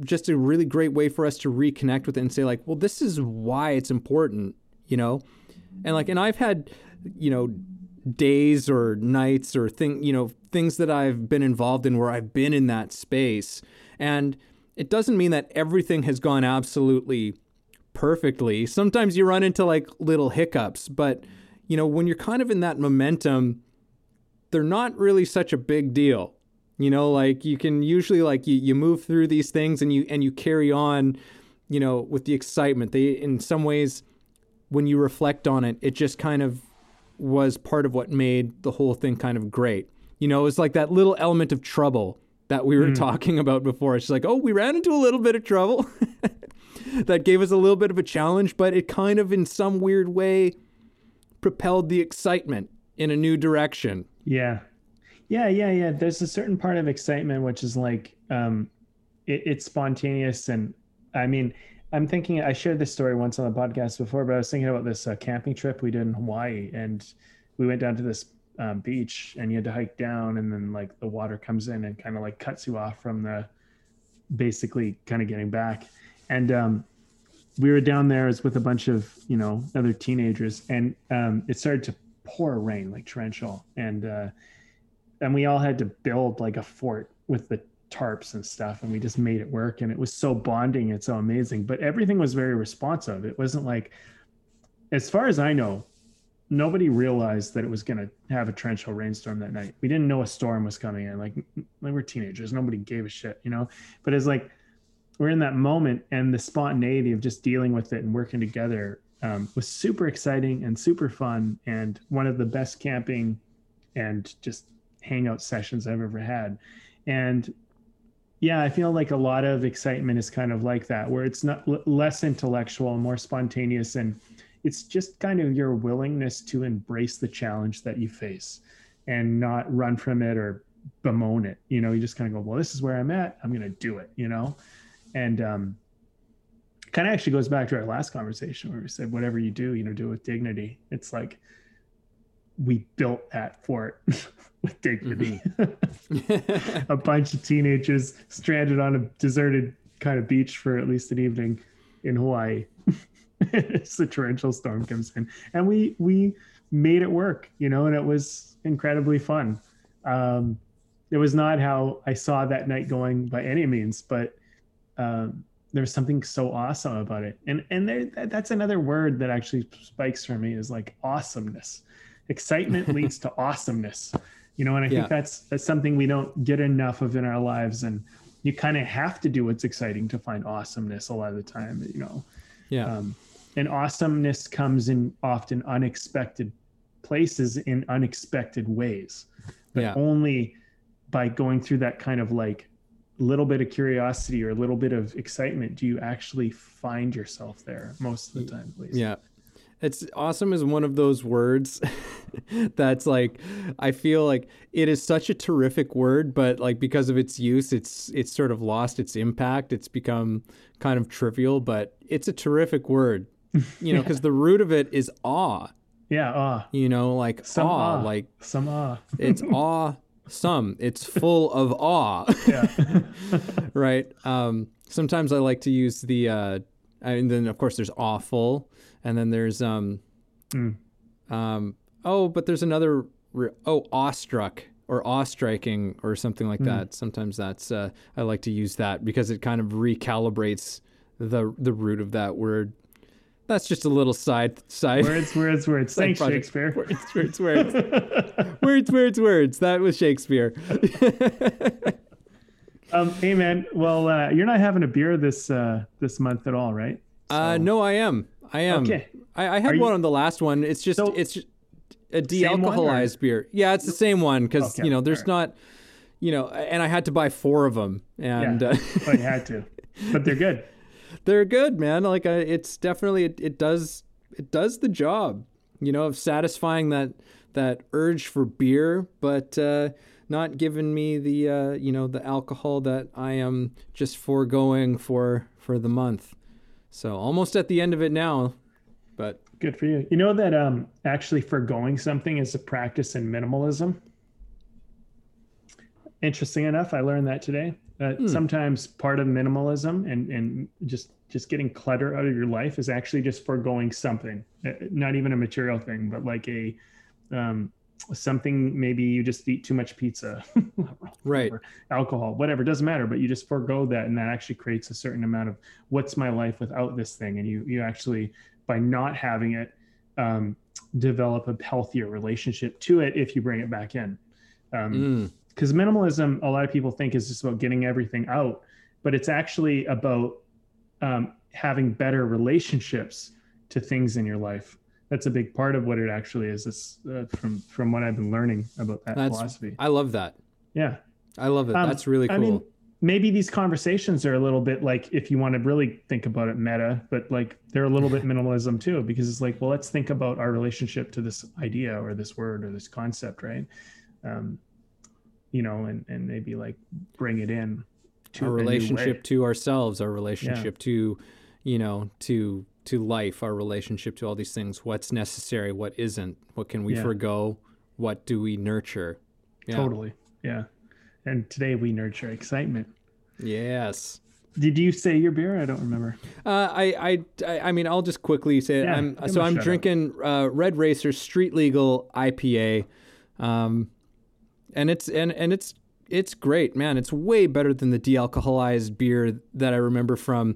just a really great way for us to reconnect with it and say like well this is why it's important you know? And like and i've had you know days or nights or thing you know things that i've been involved in where i've been in that space. And it doesn't mean that everything has gone absolutely perfectly sometimes you run into like little hiccups but you know when you're kind of in that momentum they're not really such a big deal you know, like you can usually like you, you move through these things and you and you carry on, you know, with the excitement. They in some ways when you reflect on it, it just kind of was part of what made the whole thing kind of great. You know, it was like that little element of trouble that we were mm. talking about before. It's like, oh, we ran into a little bit of trouble. that gave us a little bit of a challenge, but it kind of in some weird way propelled the excitement in a new direction. Yeah. Yeah, yeah, yeah. There's a certain part of excitement which is like um, it, it's spontaneous, and I mean, I'm thinking. I shared this story once on the podcast before, but I was thinking about this uh, camping trip we did in Hawaii, and we went down to this um, beach, and you had to hike down, and then like the water comes in and kind of like cuts you off from the basically kind of getting back, and um, we were down there with a bunch of you know other teenagers, and um, it started to pour rain like torrential, and uh, and we all had to build like a fort with the tarps and stuff. And we just made it work. And it was so bonding and so amazing. But everything was very responsive. It wasn't like as far as i know nobody realized that it was going to have a torrential rainstorm that night. We didn't know a storm was coming in. Like, like we're teenagers. Nobody gave a shit you know? But it's like we're in that moment and the spontaneity of just dealing with it and working together um, was super exciting and super fun and one of the best camping and just hangout sessions I've ever had. And yeah, I feel like a lot of excitement is kind of like that, where it's not l- less intellectual, more spontaneous, and it's just kind of your willingness to embrace the challenge that you face and not run from it or bemoan it. You know, you just kind of go, well, this is where I'm at. I'm going to do it, you know? And, um, kind of actually goes back to our last conversation where we said, whatever you do, you know, do it with dignity. It's like, we built that fort with dignity. Mm-hmm. a bunch of teenagers stranded on a deserted kind of beach for at least an evening in Hawaii. As the torrential storm comes in, and we we made it work, you know, and it was incredibly fun. Um, it was not how I saw that night going by any means, but um, there's something so awesome about it. And and there, that's another word that actually spikes for me is like awesomeness excitement leads to awesomeness you know and i think that's that's something we don't get enough of in our lives and you kind of have to do what's exciting to find awesomeness a lot of the time you know yeah um, and awesomeness comes in often unexpected places in unexpected ways. But Yeah. only by going through that kind of like little bit of curiosity or a little bit of excitement do you actually find yourself there most of the time, at least. Yeah. It's awesome is one of those words that's like I feel like it is such a terrific word, but like because of its use, it's it's sort of lost its impact. It's become kind of trivial, but it's a terrific word. You know, because the root of it is awe. Yeah. Ah, You know, like some awe, awe. like some ah. it's awe some. It's full of awe. Yeah. right? Um, sometimes I like to use the, uh, and then of course there's awful, and then there's um, Mm. um, oh, but there's another re- oh awestruck or awe-striking or something like that. Sometimes that's uh, I like to use that because it kind of recalibrates the the root of that word. That's just a little side side. words, words, words. Thanks, project. Shakespeare. Words, words, words, words, words, words. That was Shakespeare. Um, hey man, well, uh, you're not having a beer this uh, this month at all, right? Uh, no, I am. I am. Okay. I, I had Are you- one on the last one. It's just So- it's just a Same one, or- de-alcoholized beer. Yeah, it's the same one because Okay, you know there's alright. not, you know, and I had to buy four of them, and yeah, uh, oh, you had to, but they're good. they're good, man. Like uh, it's definitely it, it does it does the job, you know, of satisfying that that urge for beer, but uh, not giving me the uh, you know the alcohol that I am just foregoing for for the month. So almost at the end of it now, but Good for you. You know that um, actually foregoing something is a practice in minimalism. Interesting enough, I learned that today. Uh. Sometimes part of minimalism and and just just getting clutter out of your life is actually just foregoing something, Uh, not even a material thing, but like a um, something. Maybe you just eat too much pizza, right. or alcohol, whatever. Doesn't matter, but you just forego that, and that actually creates a certain amount of what's my life without this thing, and you you actually by not having it um, develop a healthier relationship to it if you bring it back in. Mm. Because minimalism, a lot of people think is just about getting everything out, but it's actually about um, having better relationships to things in your life. That's a big part of what it actually is. This, uh, from from what I've been learning about that That's philosophy. I love that. Yeah. I love it. Um, That's really cool. I mean, maybe these conversations are a little bit like, if you want to really think about it, meta, but like they're a little bit minimalism too, because it's like, well, let's think about our relationship to this idea or this word or this concept, right? Um, you know, and and maybe like bring it in to our relationship to ourselves, our relationship to, you know, to to life, our relationship to all these things. What's necessary? What isn't? What can we Yeah. forego? What do we nurture? Yeah. Totally, yeah. And today we nurture excitement. Yes. Did you say your beer? I don't remember. Uh, I, I, I, mean, I'll just quickly say, Yeah, I'm so I'm drinking uh, Red Racer Street Legal IPA, um, and it's and and it's it's great, man. It's way better than the de-alcoholized beer that I remember from,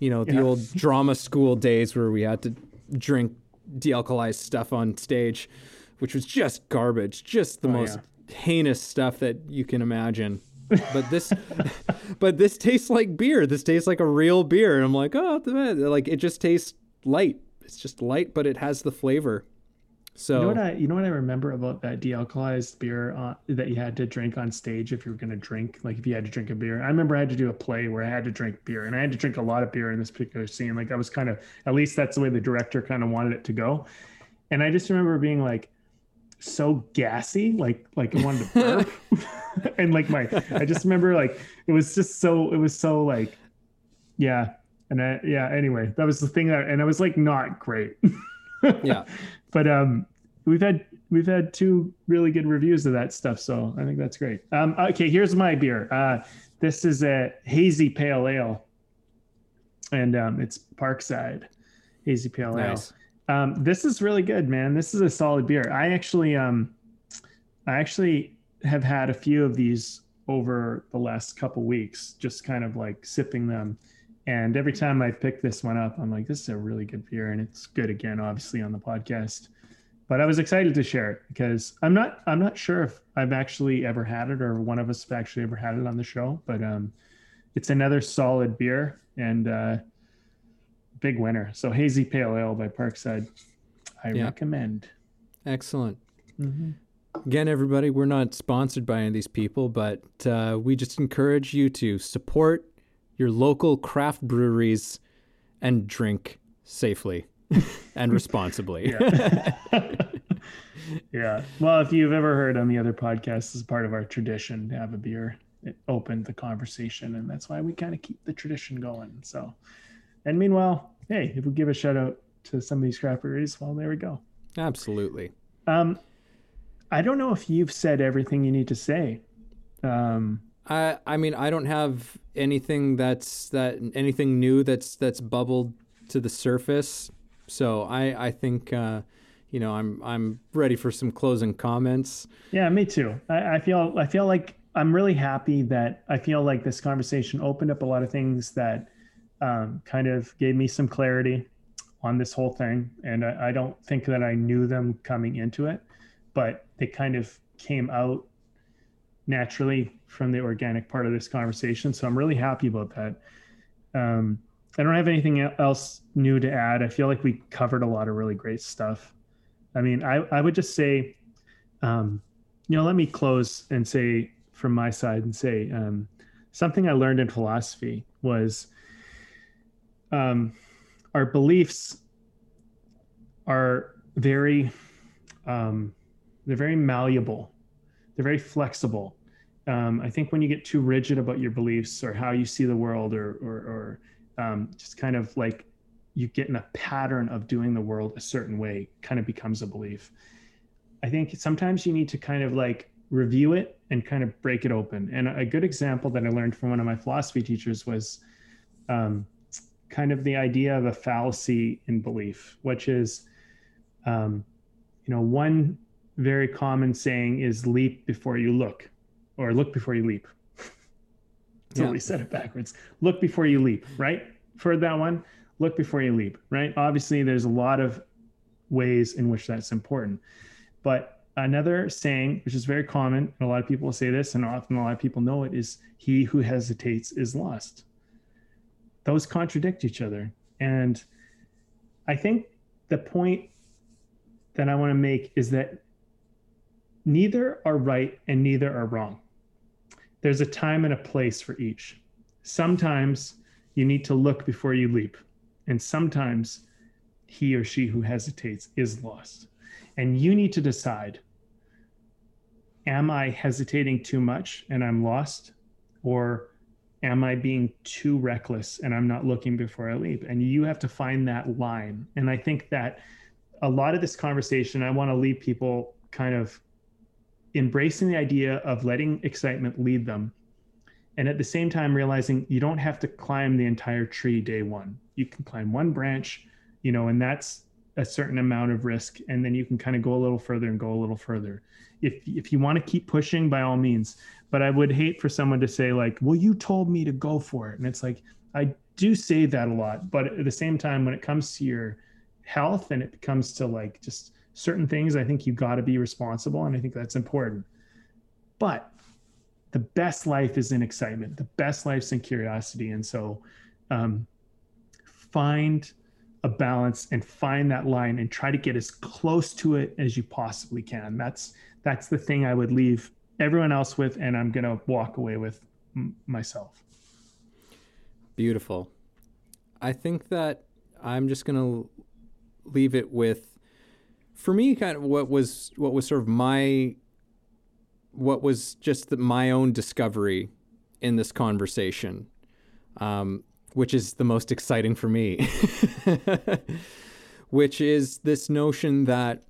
you know, the Yeah. old drama school days where we had to drink de-alcoholized stuff on stage, which was just garbage, just the Oh, most heinous stuff that you can imagine. But this, but this tastes like beer. This tastes like a real beer, and I'm like, oh, like it just tastes light. It's just light, but it has the flavor. So You know what I you know what I remember about that de-alcoholized beer uh, that you had to drink on stage if you were going to drink like if you had to drink a beer. I remember I had to do a play where I had to drink beer and I had to drink a lot of beer in this particular scene. Like I was kind of at least that's the way the director kind of wanted it to go. And I just remember being like so gassy, like like I wanted to burp. and like my I just remember like it was just so it was so like yeah. And I, yeah, anyway, that was the thing that and I was like not great. yeah, but um we've had we've had two really good reviews of that stuff so i think that's great. Um okay here's my beer. Uh this is a hazy pale ale. And um it's parkside hazy pale nice. ale um this is really good man. This is a solid beer. I actually um i actually have had a few of these over the last couple weeks just kind of like sipping them and every time I pick this one up, I'm like, this is a really good beer. And it's good again, obviously, on the podcast. But I was excited to share it because I'm not I'm not sure if I've actually ever had it or one of us have actually ever had it on the show. But um it's another solid beer and uh big winner. So hazy pale ale by Parkside. I Yeah. recommend. Excellent. Again, everybody, we're not sponsored by any of these people, but uh, we just encourage you to support your local craft breweries and drink safely and responsibly. Yeah. yeah. Well, if you've ever heard on the other podcasts, it's part of our tradition to have a beer. It opened the conversation, and that's why we kind of keep the tradition going. So, and meanwhile, hey, if we give a shout out to some of these craft breweries, well, there we go. Absolutely. Um, I don't know if you've said everything you need to say. Um, I I mean I don't have anything that's that anything new that's that's bubbled to the surface. So I I think uh, you know I'm I'm ready for some closing comments. Yeah, me too. I, I feel I feel like I'm really happy that I feel like this conversation opened up a lot of things that um, kind of gave me some clarity on this whole thing, and I, I don't think that I knew them coming into it, but they kind of came out naturally from the organic part of this conversation. So I'm really happy about that. Um, I don't have anything else new to add. I feel like we covered a lot of really great stuff. I mean, I, I would just say, um, you know, let me close and say from my side and say um, something I learned in philosophy was um, our beliefs are very, um, they're very malleable. They're very flexible. Um, I think when you get too rigid about your beliefs or how you see the world or, or, or um, just kind of like you get in a pattern of doing the world a certain way kind of becomes a belief. I think sometimes you need to kind of like review it and kind of break it open. And a good example that I learned from one of my philosophy teachers was um, kind of the idea of a fallacy in belief, which is, um, you know, one very common saying is leap before you look, or look before you leap. so Yeah. we said it backwards. Look before you leap, right? For that one, look before you leap, right? Obviously, there's a lot of ways in which that's important. But another saying, which is very common, and a lot of people say this, and often a lot of people know it, is he who hesitates is lost. Those contradict each other. And I think the point that I want to make is that neither are right and neither are wrong. There's a time and a place for each. Sometimes you need to look before you leap, and sometimes he or she who hesitates is lost. And you need to decide am I hesitating too much and I'm lost? Or am I being too reckless and I'm not looking before I leap? And you have to find that line. And I think that a lot of this conversation, I want to leave people kind of embracing the idea of letting excitement lead them. And at the same time, realizing you don't have to climb the entire tree day one. You can climb one branch, you know, and that's a certain amount of risk. And then you can kind of go a little further and go a little further. If, if you want to keep pushing, by all means. But I would hate for someone to say, like, well, you told me to go for it. And it's like, I do say that a lot. But at the same time, when it comes to your health and it comes to like just certain things, I think you've got to be responsible. And I think that's important. But the best life is in excitement. The best life's in curiosity. And so um, find a balance and find that line and try to get as close to it as you possibly can. That's that's the thing I would leave everyone else with, and I'm gonna walk away with m- myself. Beautiful. I think that I'm just gonna leave it with, for me, kind of what was what was sort of my, what was just the, my own discovery in this conversation, um, which is the most exciting for me, which is this notion that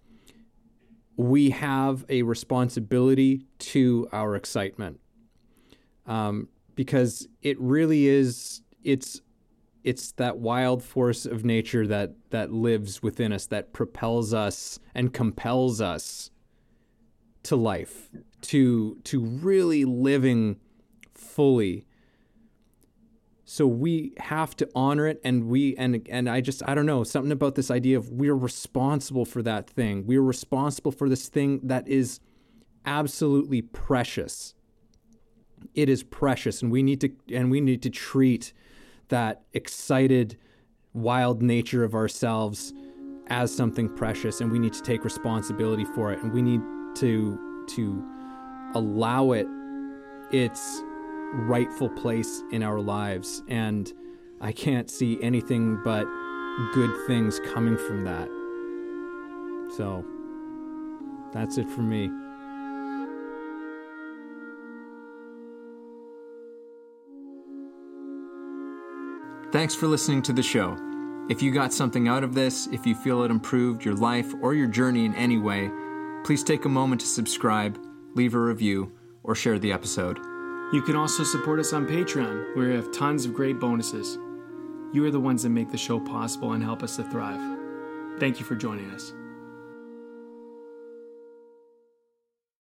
we have a responsibility to our excitement um, because it really is it's it's that wild force of nature that that lives within us that propels us and compels us to life to to really living fully. So we have to honor it and we and and I just I don't know something about this idea of we're responsible for that thing. We're responsible for this thing that is absolutely precious. It is precious and we need to and we need to treat that excited wild nature of ourselves as something precious and we need to take responsibility for it and we need to to allow it its rightful place in our lives and I can't see anything but good things coming from that. So that's it for me. Thanks for listening to the show. If you got something out of this, if you feel it improved your life or your journey in any way, please take a moment to subscribe, leave a review, or share the episode. You can also support us on Patreon, where we have tons of great bonuses. You are the ones that make the show possible and help us to thrive. Thank you for joining us.